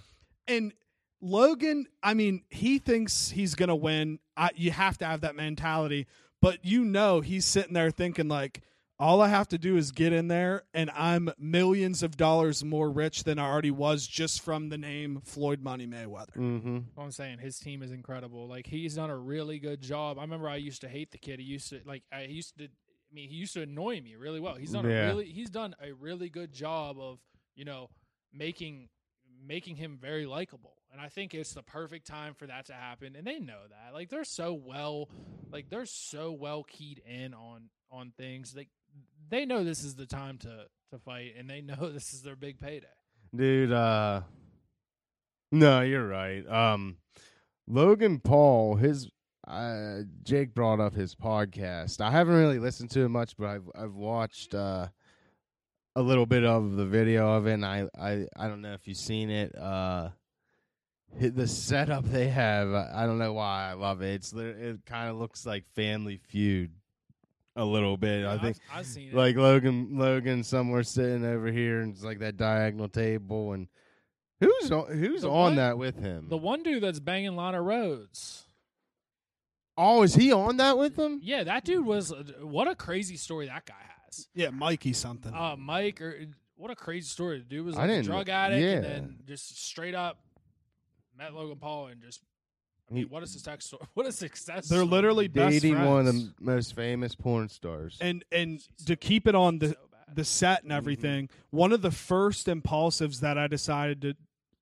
B: And Logan, I mean, he thinks he's going to win. I, you have to have that mentality. But you know, he's sitting there thinking, like, all I have to do is get in there, and I'm millions of dollars more rich than I already was just from the name Floyd Money Mayweather.
A: mm-hmm.
C: I'm saying, his team is incredible. Like he's done a really good job. I remember I used to hate the kid. He used to like I he used to. I mean, he used to annoy me really well. He's done
A: Yeah.
C: a really he's done a really good job of you know making making him very likable. And I think it's the perfect time for that to happen. And they know that. Like they're so well like they're so well keyed in on on things. Like they know this is the time to to fight and they know this is their big payday.
A: dude. Uh, no, you're right. Um, Logan Paul, his uh, Jake brought up his podcast. I haven't really listened to it much, but I've I've watched uh a little bit of the video of it. And I I I don't know if you've seen it. Uh, the setup they have, I I don't know why I love it. It's it kind of looks like Family Feud a little bit. I
C: I've-
A: think
C: I've, seen it.
A: like Logan Logan somewhere sitting over here and it's like that diagonal table and who's on who's
C: The
A: on
C: one-
A: that with him?
C: the one dude that's banging Lana Rhoades.
A: Oh, is he on that with them?
C: Yeah, that dude was. What a crazy story that guy has.
B: Yeah, Mikey something.
C: Uh, Mike, or what a crazy story. The dude was
A: I
C: like a
A: didn't-
C: drug addict,
A: yeah.
C: and then just straight up met Logan Paul and just. I mean,
A: He-
C: what a success story! What a success!
B: They're
C: story.
B: literally best
A: Dating one of the most famous porn stars.
B: and and to keep it on the
C: so
B: the set and mm-hmm. everything, one of the first impulsives that I decided to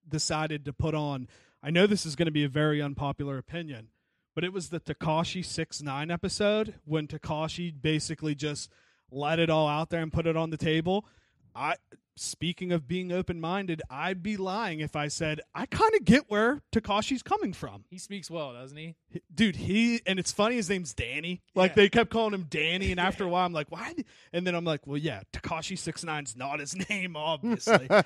B: decided to put on. I know this is going to be a very unpopular opinion, but it was the Tekashi Six Nine episode when Tekashi basically just let it all out there and put it on the table. I speaking of being open minded, I'd be lying if I said I kind of get where Tekashi's coming from.
C: he speaks well, doesn't he?
B: Dude, he and it's funny his name's Danny. Like
C: Yeah.
B: they kept calling him Danny, and after a while I'm like, why? And then I'm like, well, yeah, Tekashi Six Nine's not his name, obviously.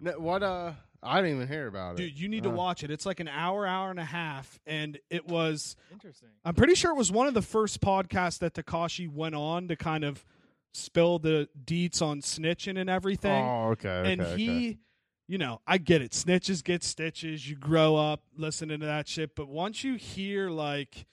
A: No, what? Uh, I didn't even hear about it.
B: Dude, you need to
A: Uh,
B: watch it. It's like an hour, hour and a half, and it was.
C: Interesting.
B: I'm pretty sure it was one of the first podcasts that Tekashi went on to kind of spill the deets on snitching and everything.
A: Oh, okay.
B: and
A: okay,
B: he
A: okay.
B: you know i get it snitches get stitches you grow up listening to that shit but once you hear like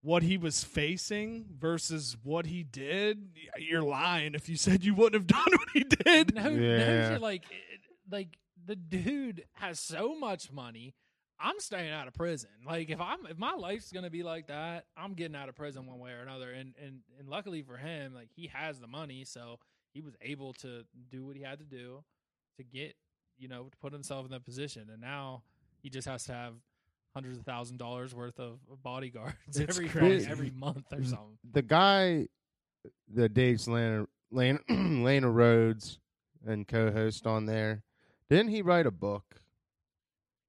B: what he was facing versus what he did you're lying if you said you wouldn't have done what he did
C: No, no
A: Yeah.
C: shit, like, eh, like the dude has so much money. I'm staying out of prison. Like, if I'm if my life's gonna be like that, I'm getting out of prison one way or another. And and and luckily for him, like he has the money, so he was able to do what he had to do to get, you know, to put himself in that position. And now he just has to have hundreds of thousand dollars worth of bodyguards
B: It's
C: every
B: crazy.
C: every month or mm, something.
A: the guy that dates Lana Lana, Lana Rhoades and co-host on there. Didn't he write a book?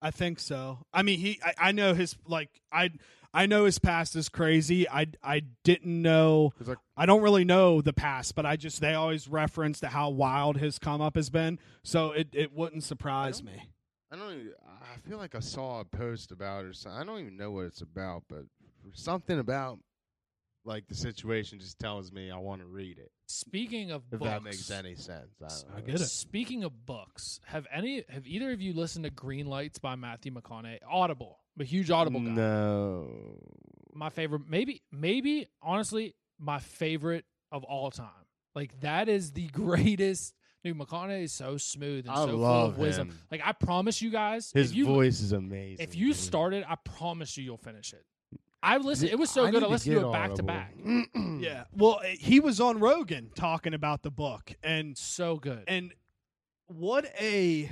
B: I think so i mean he i, I know his like i i know his past is crazy i i didn't know.
A: like,
B: I don't really know the past, but I just they always reference to how wild his come up has been, so it, it wouldn't surprise me.
A: I don't. Even, I feel like I saw a post about it or something. I don't even know what it's about, but something about like the situation just tells me I want to read it.
C: Speaking of
A: If
C: books,
A: that makes any sense. I, don't
B: I get it.
C: Speaking of books, have any have either of you listened to Green Lights by Matthew McConaughey? Audible. I'm a huge Audible guy.
A: No.
C: My favorite maybe maybe honestly my favorite of all time. Like that is the greatest Dude, McConaughey is so smooth and
A: I
C: so full of wisdom.
A: him.
C: Like I promise you guys,
A: His
C: if you
A: voice is amazing.
C: if you
A: dude.
C: started, I promise you you'll finish it. I listened. It was so
A: I
C: good. I listened
A: get
C: to it back to back.
B: Yeah, well, eh, he was on Rogan talking about the book, and
C: So good.
B: and what a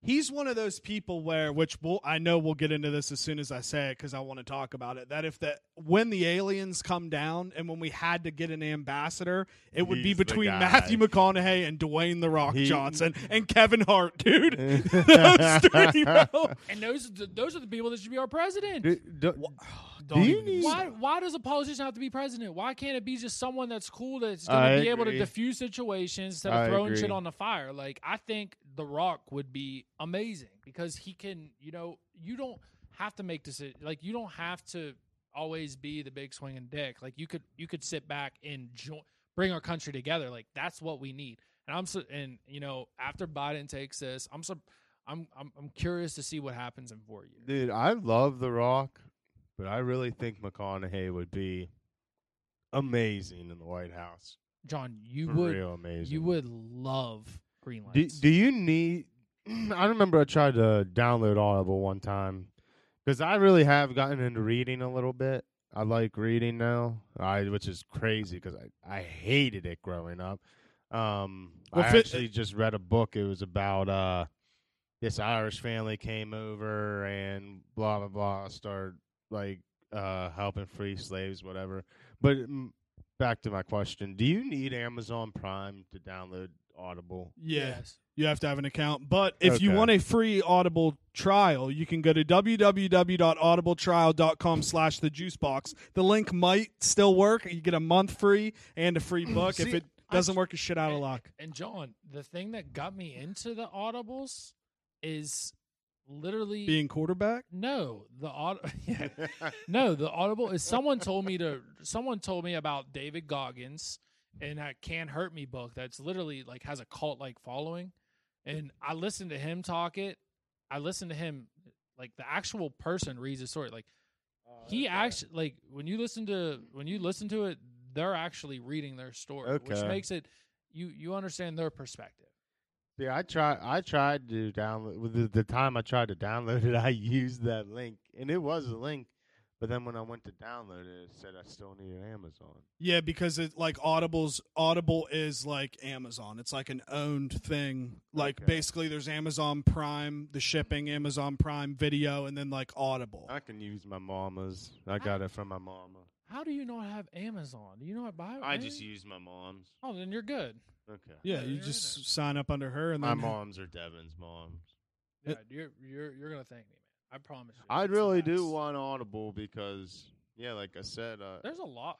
B: he's one of those people where which we'll, I know we'll get into this as soon as I say it because I want to talk about it. That if that when the aliens come down and when we had to get an ambassador, it would be
A: He's the
B: between. Matthew McConaughey and Dwayne the Rock
A: He-
B: Johnson and Kevin Hart, dude. those three, bro.
C: and those those are the people that should be our president.
A: Dude, do-
B: Don't
A: you need-
C: Why why does a politician have to be president? Why can't it be just someone that's cool that's going to be able to
A: agree.
C: diffuse situations instead of
A: I
C: throwing
A: agree.
C: shit on the fire? Like I think The Rock would be amazing because he can, you know, you don't have to make decisions. Like you don't have to always be the big swinging dick. Like you could you could sit back and join, bring our country together. Like that's what we need. And I'm so, and you know after Biden takes this, I'm so I'm I'm I'm curious to see what happens in four years.
A: Dude, I love The Rock, but I really think McConaughey would be amazing in the White House.
C: John, you
A: For
C: would
A: real amazing.
C: You would love green
A: Do,
C: lights.
A: do you need? I remember I tried to download Audible one time because I really have gotten into reading a little bit. I like reading now, I which is crazy because I I hated it growing up. Um,
B: Well,
A: I
B: fi-
A: actually just read a book. It was about uh this Irish family came over and blah blah blah started like uh helping free slaves, whatever. But mm, back to my question: Do you need Amazon Prime to download Audible?
B: Yeah,
C: Yes.
B: you have to have an account. But if you
A: Okay.
B: want a free Audible trial, you can go to www.audibletrial.com slash the juice box. The link might still work. You get a month free and a free book. if
A: See,
B: it doesn't
C: I-
B: work, it's shit out of luck.
C: And John, the thing that got me into the audibles is literally
B: Being quarterback?
C: no the aud- yeah, no the audible is someone told me to someone told me about David Goggins and that Can't Hurt Me book that's literally like has a cult like following, and I listened to him talk it. I listened to him like the actual person reads the story like oh, he
A: Okay.
C: actually like when you listen to when you listen to it, they're actually reading their story, which makes it you you understand their perspective.
A: Yeah, I tried. I tried to download. With the, the time I tried to download it, I used that link, and it was a link. But then when I went to download it, it said I still needed Amazon.
B: Yeah, because it like Audible's Audible is like Amazon. It's like an owned thing. Like
A: Okay.
B: basically there's Amazon Prime, the shipping, Amazon Prime Video, and then like Audible.
A: I can use my mama's. I got it from my mama.
C: How do you not have Amazon? Do you not buy?
A: I just use my mom's.
C: Oh, then you're good.
A: Okay.
B: yeah,
C: Yeah,
B: you just sign up under her and
A: My
B: then
A: moms are Devin's moms.
C: Yeah,
B: It-
C: you're you're you're gonna thank me, man. I promise you.
A: I
C: It's the
A: really do
C: best.
A: want Audible because, yeah, like I said, uh,
C: There's a lot.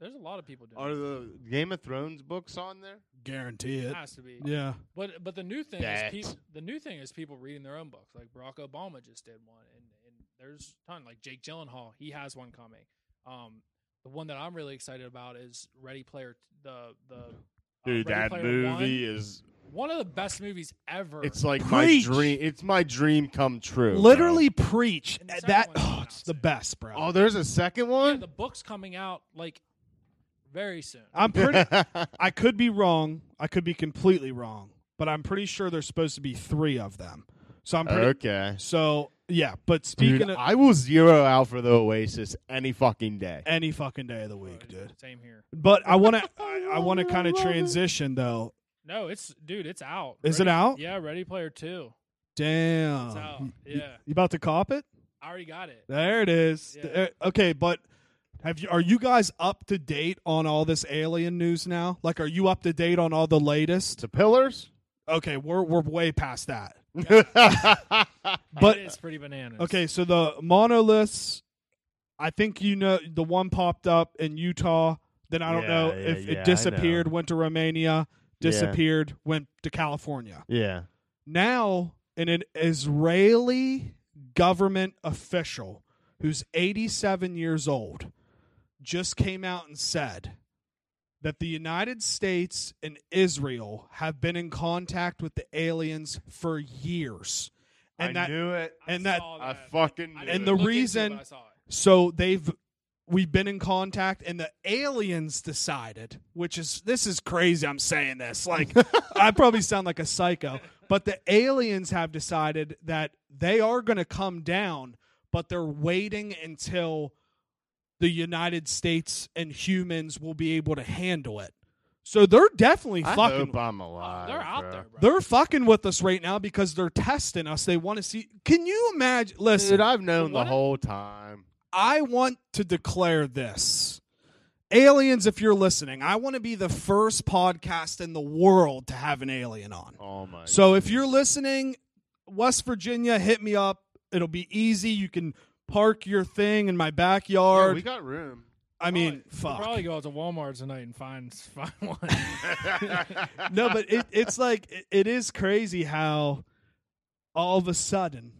C: There's a lot of people doing.
A: are the Game of Thrones books on there?
B: guarantee
C: It
B: it.
C: has to be.
B: Yeah.
C: But but the new thing
A: Bet.
C: is peop the new thing is people reading their own books. Like Barack Obama just did one, and, and there's a ton. Like Jake Gyllenhaal, he has one coming. Um, the one that I'm really excited about is Ready Player. The the uh,
A: Dude,
C: Ready
A: that
C: Player
A: movie
C: One.
A: is.
C: One of the best movies ever.
A: It's like
B: Preach.
A: my dream. It's my dream come true. bro.
B: Literally preach.
C: And the
B: That oh, it's the best, bro.
A: Oh, there's a second
C: yeah,
A: one.
C: the book's coming out like very soon.
B: I'm pretty I could be wrong. I could be completely wrong, but I'm pretty sure there's supposed to be 3 of them. So I'm pretty
A: okay.
B: So, yeah, but speaking
A: Dude,
B: of
A: I will zero out for the Oasis any fucking day.
B: any fucking day of the week,
C: Uh,
B: dude.
C: Same here.
B: But I want to I, I want to kind of
A: love it.
B: transition though.
C: No, it's dude, it's out.
B: Is it out?
C: Yeah, Ready Player Two.
B: Damn.
C: It's out.
B: You-
C: Yeah,
B: You about to cop it?
C: I already got it.
B: There it is.
C: Yeah.
B: There- okay, but have you are you guys up to date on all this alien news now? Like are you up to date on all the latest?
A: The Pillars.
B: Okay, we're we're way past that.
A: but
B: But
C: it's pretty bananas.
B: okay, so the monoliths I think you know the one popped up in Utah, then I don't
A: Yeah,
B: know
A: yeah,
B: if
A: yeah, I
B: it disappeared, went to Romania, disappeared, went to California.
A: yeah,
B: now an, an Israeli government official who's 87 years old just came out and said that the United States and Israel have been in contact with the aliens for years. And
A: I
B: that
A: knew it.
C: I
B: and that-
C: saw
A: I
C: that.
A: fucking
C: I
A: knew
B: And
C: didn't
B: the
C: look into it,
B: reason-
C: I saw it.
B: so they've we've been in contact and the aliens decided which is this is crazy i'm saying this like i probably sound like a psycho but the aliens have decided that they are going to come down but they're waiting until the united states and humans will be able to handle it so they're definitely
A: I
B: fucking
A: hope I'm alive.
C: they're out
A: bro.
C: there, bro.
B: they're fucking with us right now because they're testing us they want to see can you imagine listen
A: Dude, I've known the whole time.
B: I want to declare this. Aliens, if you're listening, I want to be the first podcast in the world to have an alien on.
A: Oh my.
B: So if you're listening, West Virginia, hit me up. It'll be easy. You can park your thing in my
A: Yeah,
B: backyard.
A: we got room.
B: I mean,
C: Probably-
B: fuck.
C: We'll probably go out to Walmart tonight and find find one.
B: no, but it, it's like it, it is crazy how all of a sudden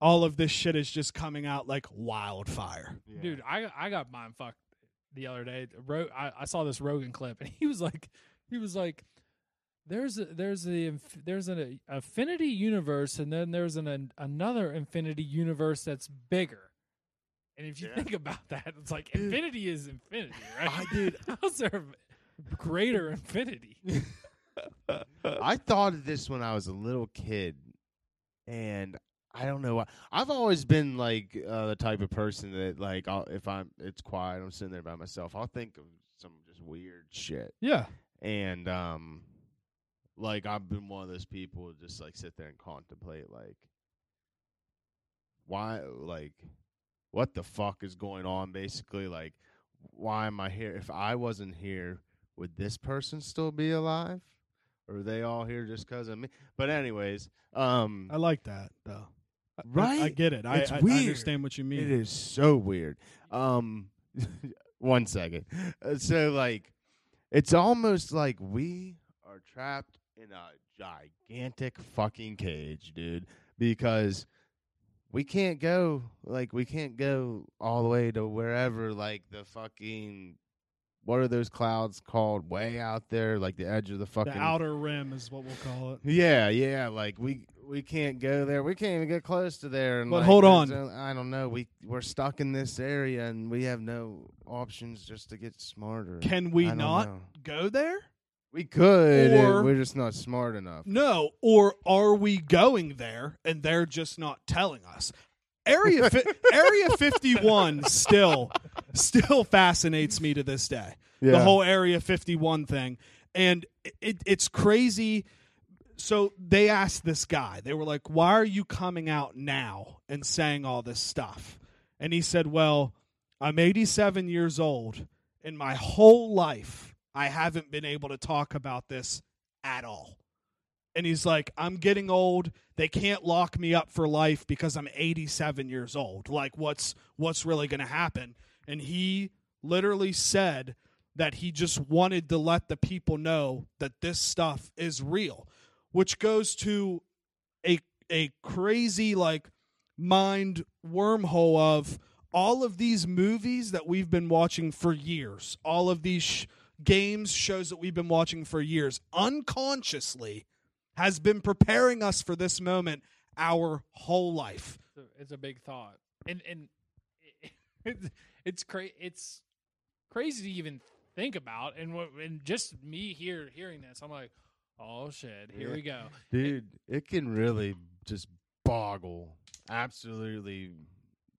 B: all of this shit is just coming out like wildfire.
A: Yeah.
C: Dude, I I got mind fucked the other day. Ro- I, I saw this Rogan clip, and he was like, he was like, there's a, there's a there's an affinity universe, and then there's an, an another infinity universe that's bigger. And if you
A: Yeah.
C: think about that, it's like
B: Dude.
C: infinity is infinity, right?
B: I did.
C: How's there greater infinity?
A: I thought of this when I was a little kid, and I don't know. I've always been like uh, the type of person that, like, I'll, if I'm it's quiet, I'm sitting there by myself. I'll think of some just weird shit,
B: Yeah.
A: and um, like I've been one of those people who just like sit there and contemplate, like, why, like, what the fuck is going on? Basically, like, why am I here? If I wasn't here, would this person still be alive? Or are they all here just because of me? But anyways, um,
B: I like that though. I- I, I get it. I,
A: It's
B: I, I
A: weird.
B: understand what you mean.
A: it is so weird. Um, one second. Uh, So like, it's almost like we are trapped in a gigantic fucking cage, dude. Because we can't go like we can't go all the way to wherever like the fucking what are those clouds called way out there like the edge of the fucking
B: The outer rim is what we'll call it.
A: yeah, yeah. Like we we can't go there. We can't even get close to there. And
B: But
A: like,
B: hold on.
A: I don't know. We we're stuck in this area, and we have no options just to get smarter.
B: Can we
A: don't know.
B: go there?
A: We could.
B: Or-
A: we're just not smart enough.
B: No, or are we going there and they're just not telling us? Area fi- Area 51 still still fascinates me to this day.
A: Yeah.
B: The whole Area 51 thing. And it, it's crazy. So they asked this guy. They were like, "Why are you coming out now and saying all this stuff?" And he said, "Well, I'm 87 years old and my whole life I haven't been able to talk about this at all." and he's like, I'm getting old. They can't lock me up for life because I'm 87 years old. Like, what's what's really going to happen? And he literally said that he just wanted to let the people know that this stuff is real, which goes to a a crazy like mind wormhole of all of these movies that we've been watching for years, all of these sh- games, shows that we've been watching for years, unconsciously has been preparing us for this moment our whole life.
C: It's a, big thought, and and it, it's cra- It's crazy to even think about, and what- and just me here hearing this, I'm like, oh shit, here
A: Yeah.
C: we go.
A: Dude, it can really just boggle, absolutely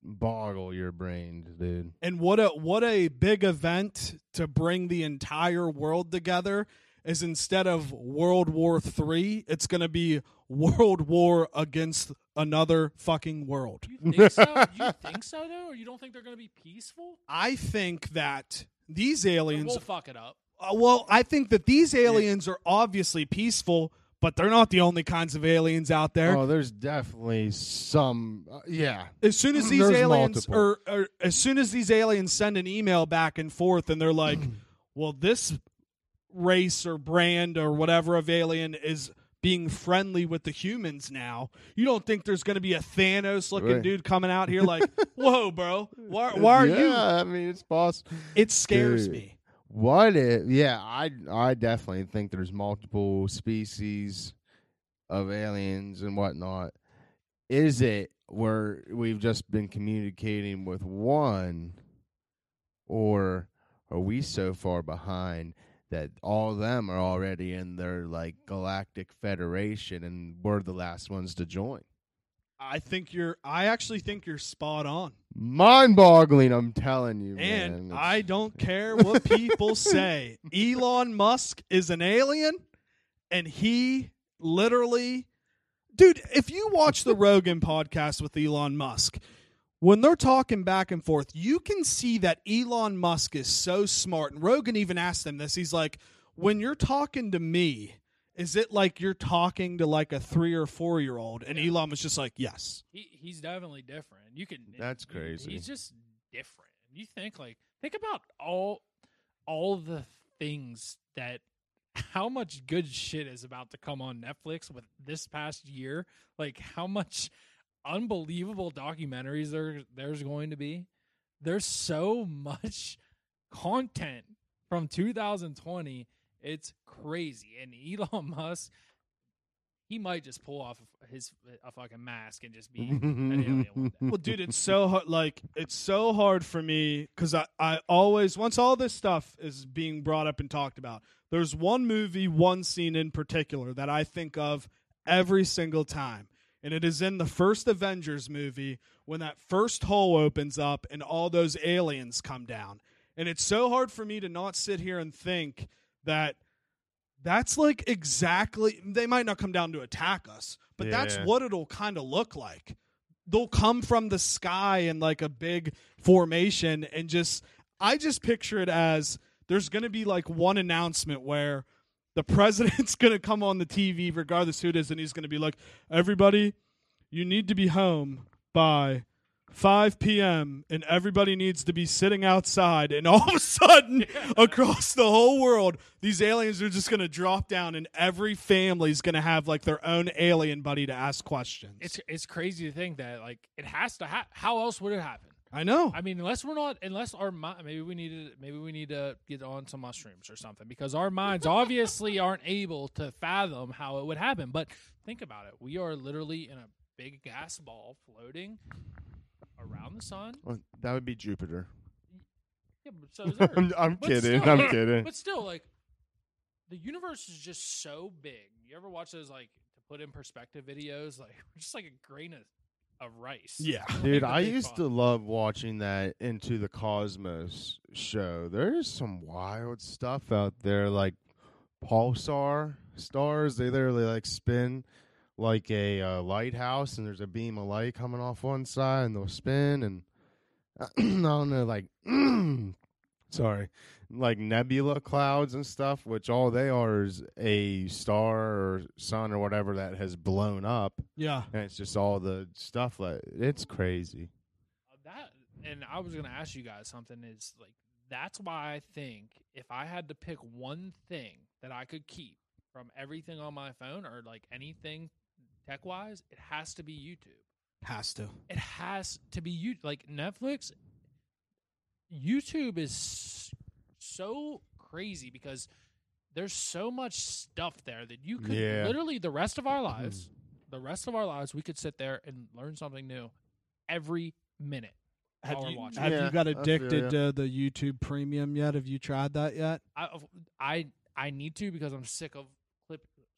A: boggle your brains, dude.
B: And what a what a big event to bring the entire world together is instead of World War 3, it's going to be World War against another fucking world.
C: You think so? You think so though, or you don't think they're going to be peaceful?
B: I think that these aliens
C: we'll fuck it up.
B: Uh, well, I think that these aliens are obviously peaceful, but they're not the only kinds of aliens out there.
A: Oh, there's definitely some. Uh, yeah.
B: as soon as these
A: There's
B: aliens
A: multiple.
B: or, or as soon as these aliens send an email back and forth and they're like, "Well, this race or brand or whatever of alien is being friendly with the humans now." You don't think there's going to be a Thanos looking
A: Right.
B: dude coming out here like, "Whoa, bro. Why why are
A: yeah,
B: you?"
A: I mean, it's possible.
B: It scares
A: Dude.
B: me.
A: What if? Yeah, I I definitely think there's multiple species of aliens and whatnot. Is it where we've just been communicating with one, or are we so far behind that all of them are already in their like galactic federation and we're the last ones to join?
B: I think you're I actually think you're spot on.
A: Mind-boggling, I'm telling you,
B: And
A: man.
B: I don't care what people say. Elon Musk is an alien, and he literally, dude. If you watch the Rogan podcast with Elon Musk, when they're talking back and forth, you can see that Elon Musk is so smart. And Rogan even asked him this. He's like, "When you're talking to me." Is it like you're talking to like a three or four year old? And Elon was just like, yes.
C: He he's definitely different. You can.
A: That's
C: he-
A: crazy.
C: He's just different. You think like think about all all the things that how much good shit is about to come on Netflix with this past year. Like how much unbelievable documentaries there there's going to be. There's so much content from 2020. It's crazy. And Elon Musk, he might just pull off his a fucking mask and just be
B: well dude it's so hard like it's so hard for me because I, I always once all this stuff is being brought up and talked about there's one movie one scene in particular that i think of every single time. And it is in the first avengers movie when that first hole opens up and all those aliens come down. And it's so hard for me to not sit here and think that that's like exactly they might not come down to attack us but that's what it'll kind of look like. They'll come from the sky in like a big formation and just i just picture it as there's going to be like one announcement where the president's going to come on the tv regardless who it is and he's going to be like everybody you need to be home by 5 p.m. and everybody needs to be sitting outside and all of a sudden across the whole world these aliens are just going to drop down and every family's going to have like their own alien buddy to ask questions
C: It's it's crazy to think that like it has to ha- how else would it happen?
B: I know.
C: I mean, unless we're not, unless our mind, maybe we need to, maybe we need to get on some mushrooms or something because our minds obviously aren't able to fathom how it would happen. But think about it: we are literally in a big gas ball floating around the sun.
A: Well, that would be Jupiter.
C: Yeah, but so is Earth.
A: I'm, I'm
C: But
A: kidding.
C: still-
A: I'm kidding.
C: But still, like the universe is just so big. You ever watch those like to put in perspective videos? Like just like a grain of, of rice.
B: yeah.
A: Dude,
C: Like a
A: I
C: big
A: used
C: pot.
A: to love watching that Into the Cosmos show. There's some wild stuff out there, like pulsar stars. They literally like spin like a uh, lighthouse, and there's a beam of light coming off one side, and they'll spin. And I don't know, like, sorry, like nebula clouds and stuff, which all they are is a star or sun or whatever that has blown up
B: Yeah.
A: and it's just all the stuff like it's crazy.
C: Uh, that and I was gonna ask you guys something is like that's why I think if I had to pick one thing that I could keep from everything on my phone or like anything tech wise, it has to be YouTube.
B: Has to.
C: It has to be you like Netflix. YouTube is so crazy because there's so much stuff there that you could
A: Yeah.
C: literally the rest of our mm-hmm. lives, the rest of our lives, we could sit there and learn something new every minute.
B: Have you, have
A: Yeah,
B: you got
A: I feel
B: addicted to the YouTube Premium yet? Have you tried that yet?
C: I I I need to because I'm sick of clip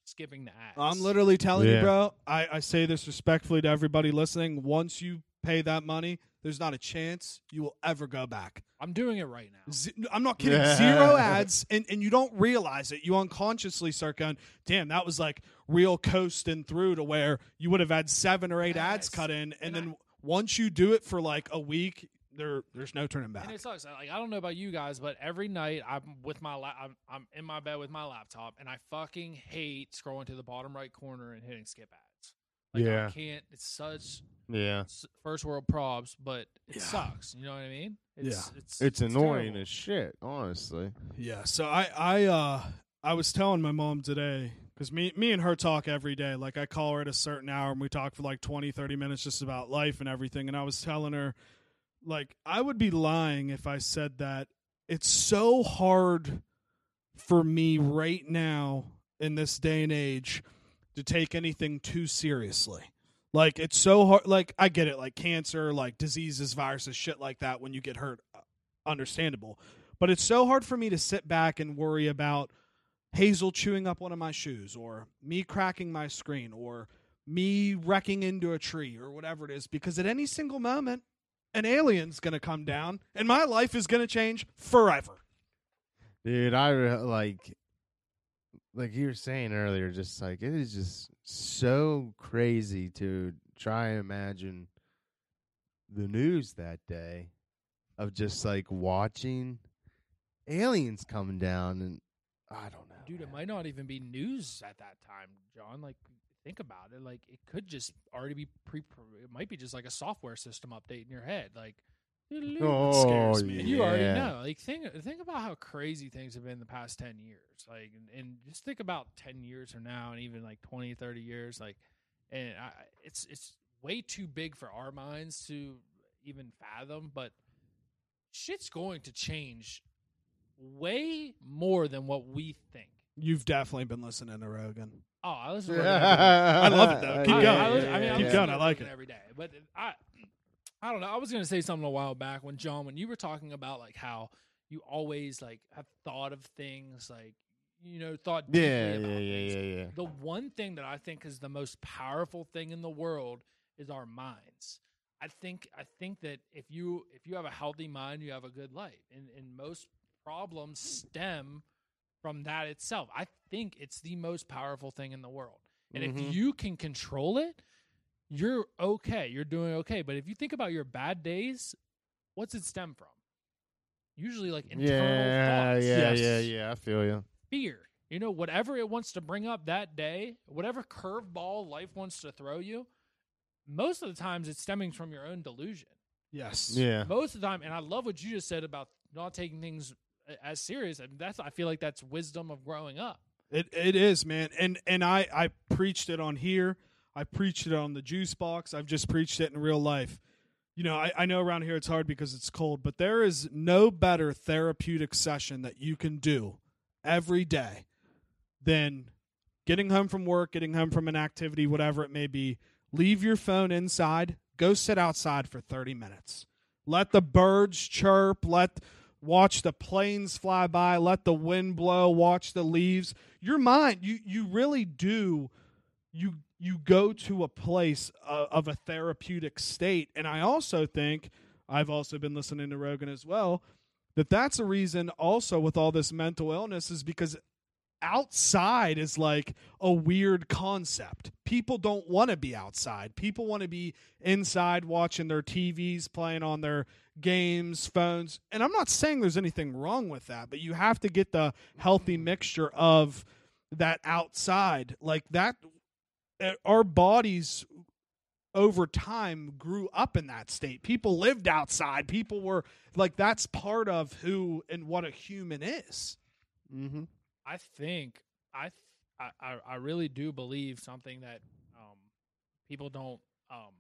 C: skipping the ads.
B: I'm literally telling you, bro. I, I say this respectfully to everybody listening. Once you pay that money, there's not a chance you will ever go back.
C: I'm doing it right now.
B: Z- I'm not kidding.
A: Yeah.
B: Zero ads, and, and you don't realize it. You unconsciously start going, damn, that was like real coasting through to where you would have had seven or eight ads
C: Yes.
B: cut in. And,
C: And
B: then once you do it for like a week, there there's no turning back.
C: And it sucks. Like I don't know about you guys, but every night I'm with my la- I'm, I'm in my bed with my laptop, and I fucking hate scrolling to the bottom right corner and hitting skip ads. Like
A: Yeah.
C: I can't. It's such
A: Yeah,
C: first world probs, but it
B: Yeah.
C: sucks. You know what I mean? It's, It's
A: it's annoying
C: terrible.
A: as shit. Honestly,
B: Yeah. So I I uh I was telling my mom today because me me and her talk every day. Like I call her at a certain hour and we talk for like 20, 30 minutes just about life and everything. And I was telling her like I would be lying if I said that it's so hard for me right now in this day and age to take anything too seriously. Like it's so hard. Like I get it, like cancer, like diseases, viruses, shit like that. When you get hurt, uh, understandable. But it's so hard for me to sit back and worry about Hazel chewing up one of my shoes, or me cracking my screen, or me wrecking into a tree, or whatever it is. Because at any single moment, an alien's gonna come down, and my life is gonna change forever.
A: dude, I like, like you were saying earlier, just like it is just so crazy to try and imagine the news that day of just like watching aliens coming down, and I don't know,
C: dude. It might not even be news at that time, John. Like think about it. Like it could just already be pre. It might be just like a software system update in your head. Like.
A: Oh,
B: scares me.
C: And you already
A: yeah.
C: know. Like think think about how crazy things have been the past 10 years. Like and, and just think about 10 years from now and even like 20, 30 years like and I, it's it's way too big for our minds to even fathom, but shit's going to change way more than what we think.
B: You've definitely been listening to Rogan.
C: Oh, I listen to Rogan every day.
B: I love it, though. Keep
C: I,
B: going.
C: I, listen- I mean, I
B: Keep
C: listen
B: going.
C: to
B: I like it.
C: every day. But I, I don't know. I was going to say something a while back when John, when you were talking about like how you always like have thought of things like you know thought deeply
A: Yeah,
C: about
A: yeah, yeah, yeah, yeah.
C: The one thing that I think is the most powerful thing in the world is our minds. I think I think that if you if you have a healthy mind, you have a good life, and and most problems stem from that itself. I think it's the most powerful thing in the world, and
A: Mhm.
C: if you can control it, you're okay. You're doing okay. But if you think about your bad days, what's it stem from? Usually, like internal
A: Yeah,
C: thoughts
A: yeah,
B: Yes.
A: yeah, yeah. I feel you.
C: fear. You know, whatever it wants to bring up that day, whatever curveball life wants to throw you, most of the times it's stemming from your own delusion.
B: Yes.
A: Yeah,
C: Most of the time, and I love what you just said about not taking things a- as serious. And that's I feel like that's wisdom of growing up.
B: It it is, man. And and I I preached it on here. I preached it on the juice box. I've just preached it in real life. you know, I, I know around here it's hard because it's cold, but there is no better therapeutic session that you can do every day than getting home from work, getting home from an activity, whatever it may be. Leave your phone inside, go sit outside for 30 minutes. Let the birds chirp, let watch the planes fly by, let the wind blow, watch the leaves. Your mind, you you really do you you go to a place uh, of a therapeutic state. And I also think I've also been listening to Rogan as well that that's a reason also with all this mental illness is because outside is like a weird concept. People don't want to be outside. People want to be inside watching their TVs, playing on their games, phones. And I'm not saying there's anything wrong with that, but you have to get the healthy mixture of that outside. Like that uh, our bodies over time grew up in that state. People lived outside. People were like that's part of who and what a human is.
A: Mm-hmm.
C: I think I th- I, I really do believe something that um, people don't um,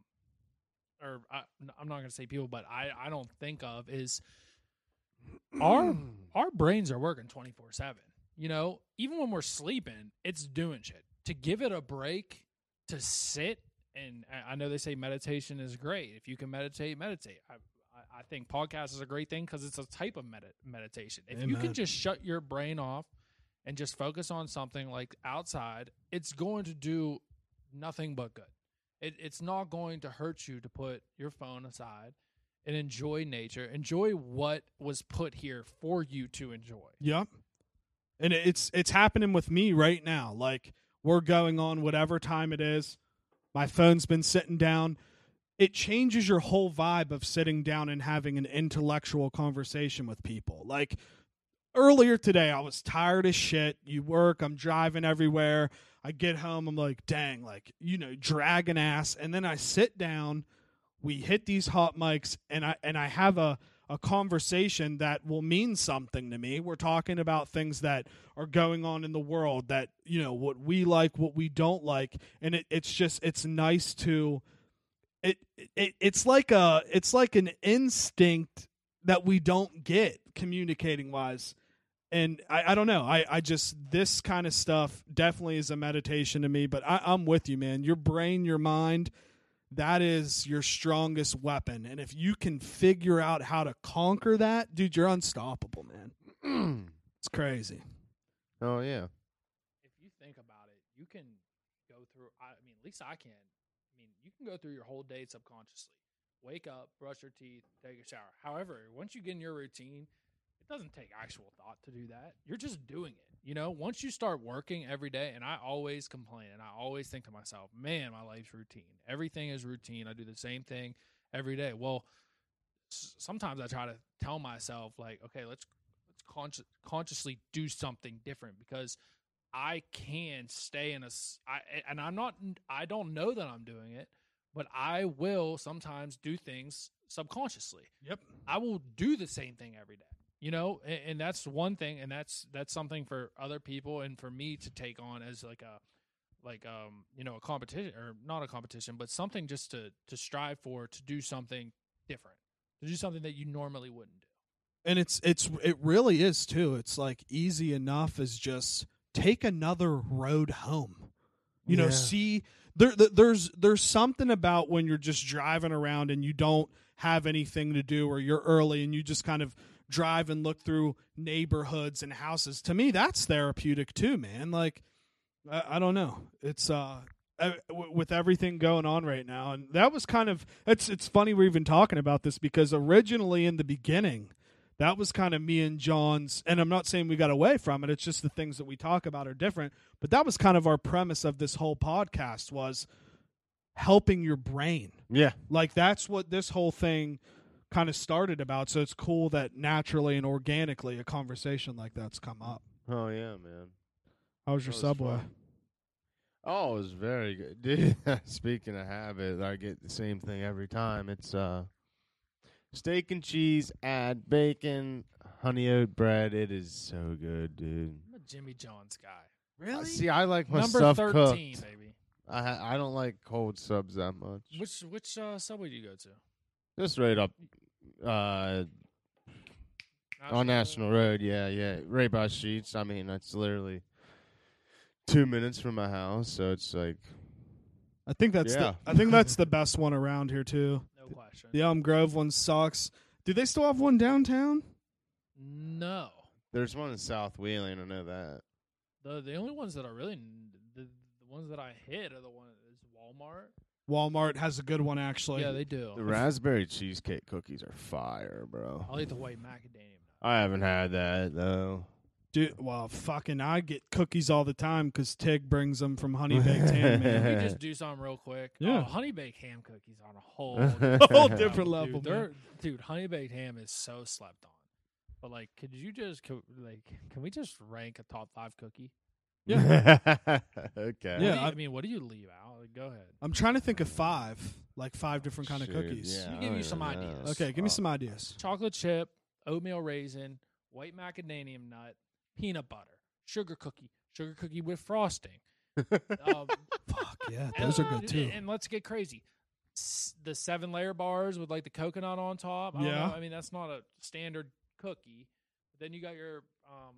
C: or I, I'm not going to say people, but I I don't think of is our our brains are working 24 seven. You know, even when we're sleeping, it's doing shit. To give it a break, to sit and I know they say meditation is great. If you can meditate, meditate. I, I think podcast is a great thing because it's a type of med- meditation. If Amen. you can just shut your brain off and just focus on something like outside, it's going to do nothing but good. It, it's not going to hurt you to put your phone aside and enjoy nature, enjoy what was put here for you to enjoy.
B: Yep. And it's it's happening with me right now. Like we're going on whatever time it is. My phone's been sitting down. It changes your whole vibe of sitting down and having an intellectual conversation with people. Like earlier today, I was tired as shit. You work, I'm driving everywhere. I get home, I'm like, dang, like, you know, dragging ass. And then I sit down, we hit these hot mics, and I and I have a a conversation that will mean something to me. We're talking about things that are going on in the world that, you know, what we like, what we don't like. And it, it's just it's nice to it, it it's like a it's like an instinct that we don't get communicating wise and I, I don't know. I, I just this kind of stuff definitely is a meditation to me. But I, I'm with you, man. Your brain, your mind, that is your strongest weapon. And if you can figure out how to conquer that, dude, you're unstoppable, man. it's crazy.
A: Oh yeah.
C: If you think about it, you can go through. I mean, at least I can. I mean, you can go through your whole day subconsciously. Wake up, brush your teeth, take a shower. However, once you get in your routine, it doesn't take actual thought to do that. You're just doing it. You know, once you start working every day, and I always complain, and I always think to myself, man, my life's routine. Everything is routine. I do the same thing every day. Well, sometimes I try to tell myself, like, okay, let's let's consci- consciously do something different because I can stay in a. I, and I'm not. I don't know that I'm doing it, but I will sometimes do things subconsciously.
B: Yep.
C: I will do the same thing every day you know and, and, that's one thing and that's that's something for other people and for me to take on as like a like um you know a competition or not a competition but something just to to strive for to do something different to do something that you normally wouldn't do.
B: And it's it's it really is too. It's like easy enough as just take another road home. You yeah. know see there, there's there's something about when you're just driving around and you don't have anything to do or you're early and you just kind of drive and look through neighborhoods and houses. To me, that's therapeutic too, man. Like, I, I don't know. It's uh, with everything going on right now, and that was kind of it's it's funny we're even talking about this because originally in the beginning. That was kind of me and John's, and I'm not saying we got away from it. It's just the things that we talk about are different. But that was kind of our premise of this whole podcast was helping your brain.
A: Yeah.
B: Like that's what this whole thing kind of started about. So it's cool that naturally and organically a conversation like that's come up.
A: Oh yeah, man.
B: How was your was subway?
A: Fun. Oh, it was very good. Dude, speaking of habit, I get the same thing every time. It's uh steak and cheese, add bacon, honey oat bread. It is so good, dude.
C: I'm a Jimmy John's guy.
A: Really? Uh, see, I like my
C: Number
A: stuff
C: 13,
A: cooked.
C: baby.
A: I I don't like cold subs that much.
C: Which which uh, subway do you go to?
A: Just right up uh, on National Road. Yeah, yeah, right by Sheetz. I mean, that's literally two minutes from my house, so it's like
B: I think that's
A: Yeah.
B: the I think that's the best one around here too.
C: No question.
B: The Elm Grove one sucks. Do they still have one downtown?
C: No.
A: there's one in South Wheeling. I know that.
C: The the only ones that are really n- the, the ones that I hit are the ones is Walmart.
B: Walmart has a good one actually.
C: yeah, they do.
A: The raspberry cheesecake cookies are fire, bro.
C: I'll eat the white macadamia.
A: I haven't had that though.
B: Dude, well, fucking, I get cookies all the time because Tig brings them from HoneyBaked Ham.
C: Can
B: Man.
C: we just do something real quick?
B: Yeah.
C: Oh, honey baked ham cookies on a whole
A: A
B: whole
C: level,
B: different level,
C: They're-
B: man.
C: Dude, honey baked ham is so slept on. But like, could you just co- like, can we just rank a top five cookie?
A: okay.
B: Yeah,
C: you-
B: I-
C: I, mean, what do you leave out? Like, go ahead.
B: I'm trying to think of five, like five different kind of
A: Shoot,
B: cookies.
A: yeah,
C: Let me give you
A: don't
C: some
A: even know.
C: ideas.
B: Okay, give me some ideas.
C: Chocolate chip, oatmeal raisin, white macadamia nut, peanut butter, sugar cookie, sugar cookie with frosting. Um,
B: Fuck yeah, those are good too.
C: And let's get crazy. S- The seven layer bars with like the coconut on top. I don't
B: Yeah.
C: know. I mean, that's not a standard cookie. But then you got your um,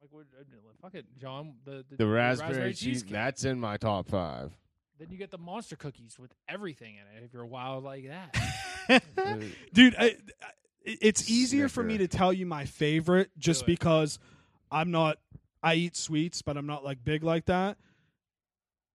C: like what? uh, Fuck it, John. The the,
A: The raspberry, cheese.
C: cheesecake.
A: That's in my top five.
C: Then you get the monster cookies with everything in it. If you're wild like that.
B: Dude, I, I- it's easier for me
A: Snicker.
B: to tell you my favorite just
C: it.
B: because I'm not. I eat sweets, but I'm not like big like that.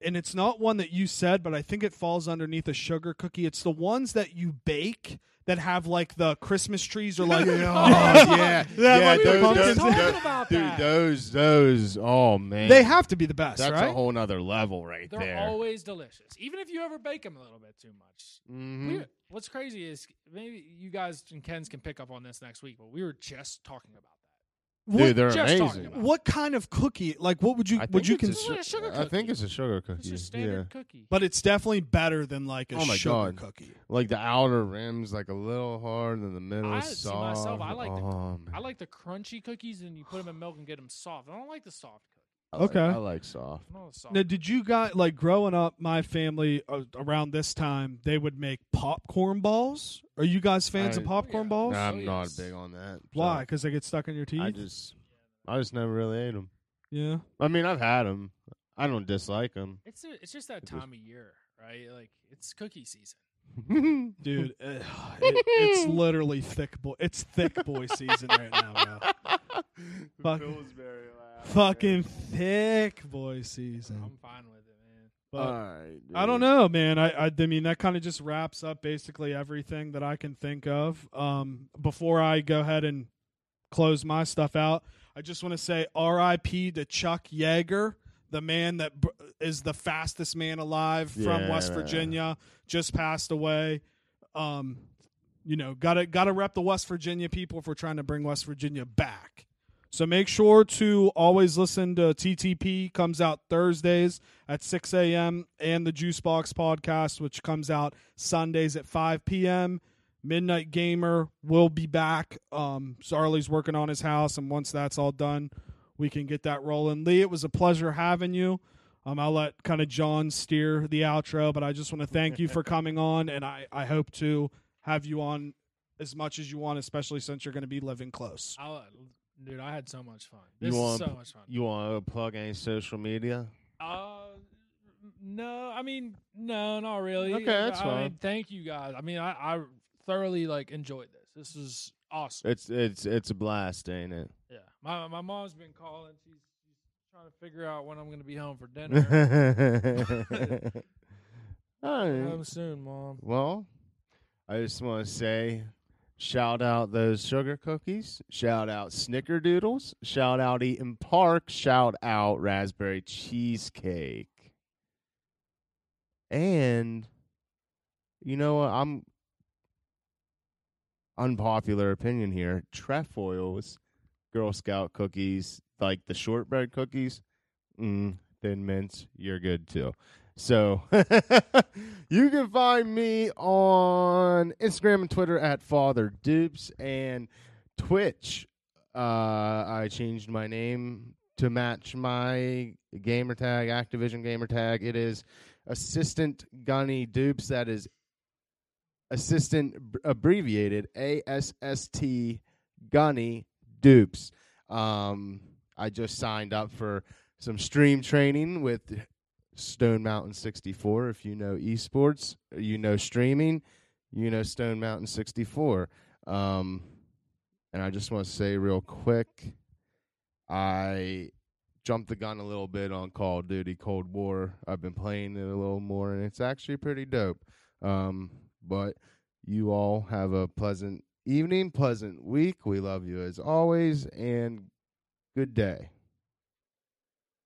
B: And it's not one that you said, but I think it falls underneath a sugar cookie. It's the ones that you bake that have like the Christmas trees or like
A: oh yeah, yeah.
B: like,
A: Those, those, those- dude, those, those. Oh man,
B: they have to be the best,
A: That's
B: right?
A: a whole nother level right
C: They're
A: there.
C: always delicious, even if you ever bake them a little bit too much.
A: Mhm.
C: We, what's crazy is maybe you guys and Ken's can pick up on this next week, but we were just talking about that.
A: Dude, they're
C: just
A: amazing.
C: about.
B: what kind of cookie? Like, what would you
A: I
B: would
A: think
B: you
A: it's a
B: consider?
C: It's a sugar
A: I think it's a sugar cookie.
C: It's just standard
A: yeah.
C: cookie.
B: But it's definitely better than like a
A: Oh my
B: sugar
A: God.
B: cookie.
A: Like the outer rim's like a little hard, and the middle
C: I
A: is
C: see
A: soft.
C: myself, I like the-
A: oh, man.
C: I like the crunchy cookies, and you put them in milk and get them soft. I don't like the soft cookie.
A: I like-
B: Okay.
A: I like soft.
C: I'm soft.
B: Now, did you guys like growing up? My family uh, around this time they would make popcorn balls. Are you guys fans
A: I-
B: of popcorn
C: yeah.
B: balls?
A: Nah, I'm
C: Oh,
A: not big on that. so
B: Why? Because they get stuck in your teeth.
A: I just, I just never really ate them.
B: yeah.
A: I mean, I've had them. I don't dislike them.
C: it's a, it's just that
A: It was-
C: time of year, right? Like it's cookie season.
B: Dude, uh, it, it's literally thick boy. It's thick boy season right now, bro. Fuck- Fucking thick boy season.
C: I'm fine with it, man.
B: But I don't know, man. I I, I mean that kind of just wraps up basically everything that I can think of. Um, before I go ahead and close my stuff out, I just want to say R.I.P. to Chuck Yeager, the man that br- is the fastest man alive from West Virginia, just passed away. Um, you know, gotta gotta rep the West Virginia people if we're trying to bring West Virginia back. So make sure to always listen to TTP. Comes out Thursdays at 6 a.m. and the Juicebox podcast, which comes out Sundays at 5 p.m. Midnight Gamer will be back. Um, Charlie's working on his house, and once that's all done, we can get that rolling. Lee, it was a pleasure having you. Um, I'll let kind of John steer the outro, but I just want to thank you for coming on, and I, I hope to have you on as much as you want, especially since you're going to be living close.
C: I'll, dude, I had so much fun.
A: You
C: This is
A: want-
C: so much fun.
A: You want to plug any social media?
C: Uh, no, I mean, no, not really.
A: Okay, that's
C: I
A: fine.
C: Mean, thank you guys. I mean, I, I thoroughly like enjoyed this. This is awesome.
A: It's it's it's a blast, ain't it?
C: yeah, my my mom's been calling. She's, she's trying to figure out when I'm going to be home for dinner.
A: All right.
C: home soon, mom.
A: Well, I just want to say shout out those sugar cookies, shout out snickerdoodles, shout out Eaton Park, shout out raspberry cheesecake. And you know what? I'm unpopular opinion here. Trefoils, Girl Scout cookies, like the shortbread cookies, mm, thin mints, you're good too. So you can find me on Instagram and Twitter at Father Dupes and Twitch. Uh, I changed my name to match my gamer tag, Activision gamer tag. It is Assistant Gunny Dupes. That is assistant abbreviated ASST Gunny Dupes. Um, I just signed up for some stream training with Stone Mountain 64. If you know esports, you know streaming, you know Stone Mountain 64. Um, and I just want to say real quick, I jumped the gun a little bit on Call of Duty Cold War. I've been playing it a little more, and it's actually pretty dope. Um, but you all have a pleasant evening, pleasant week. We love you as always, and good day.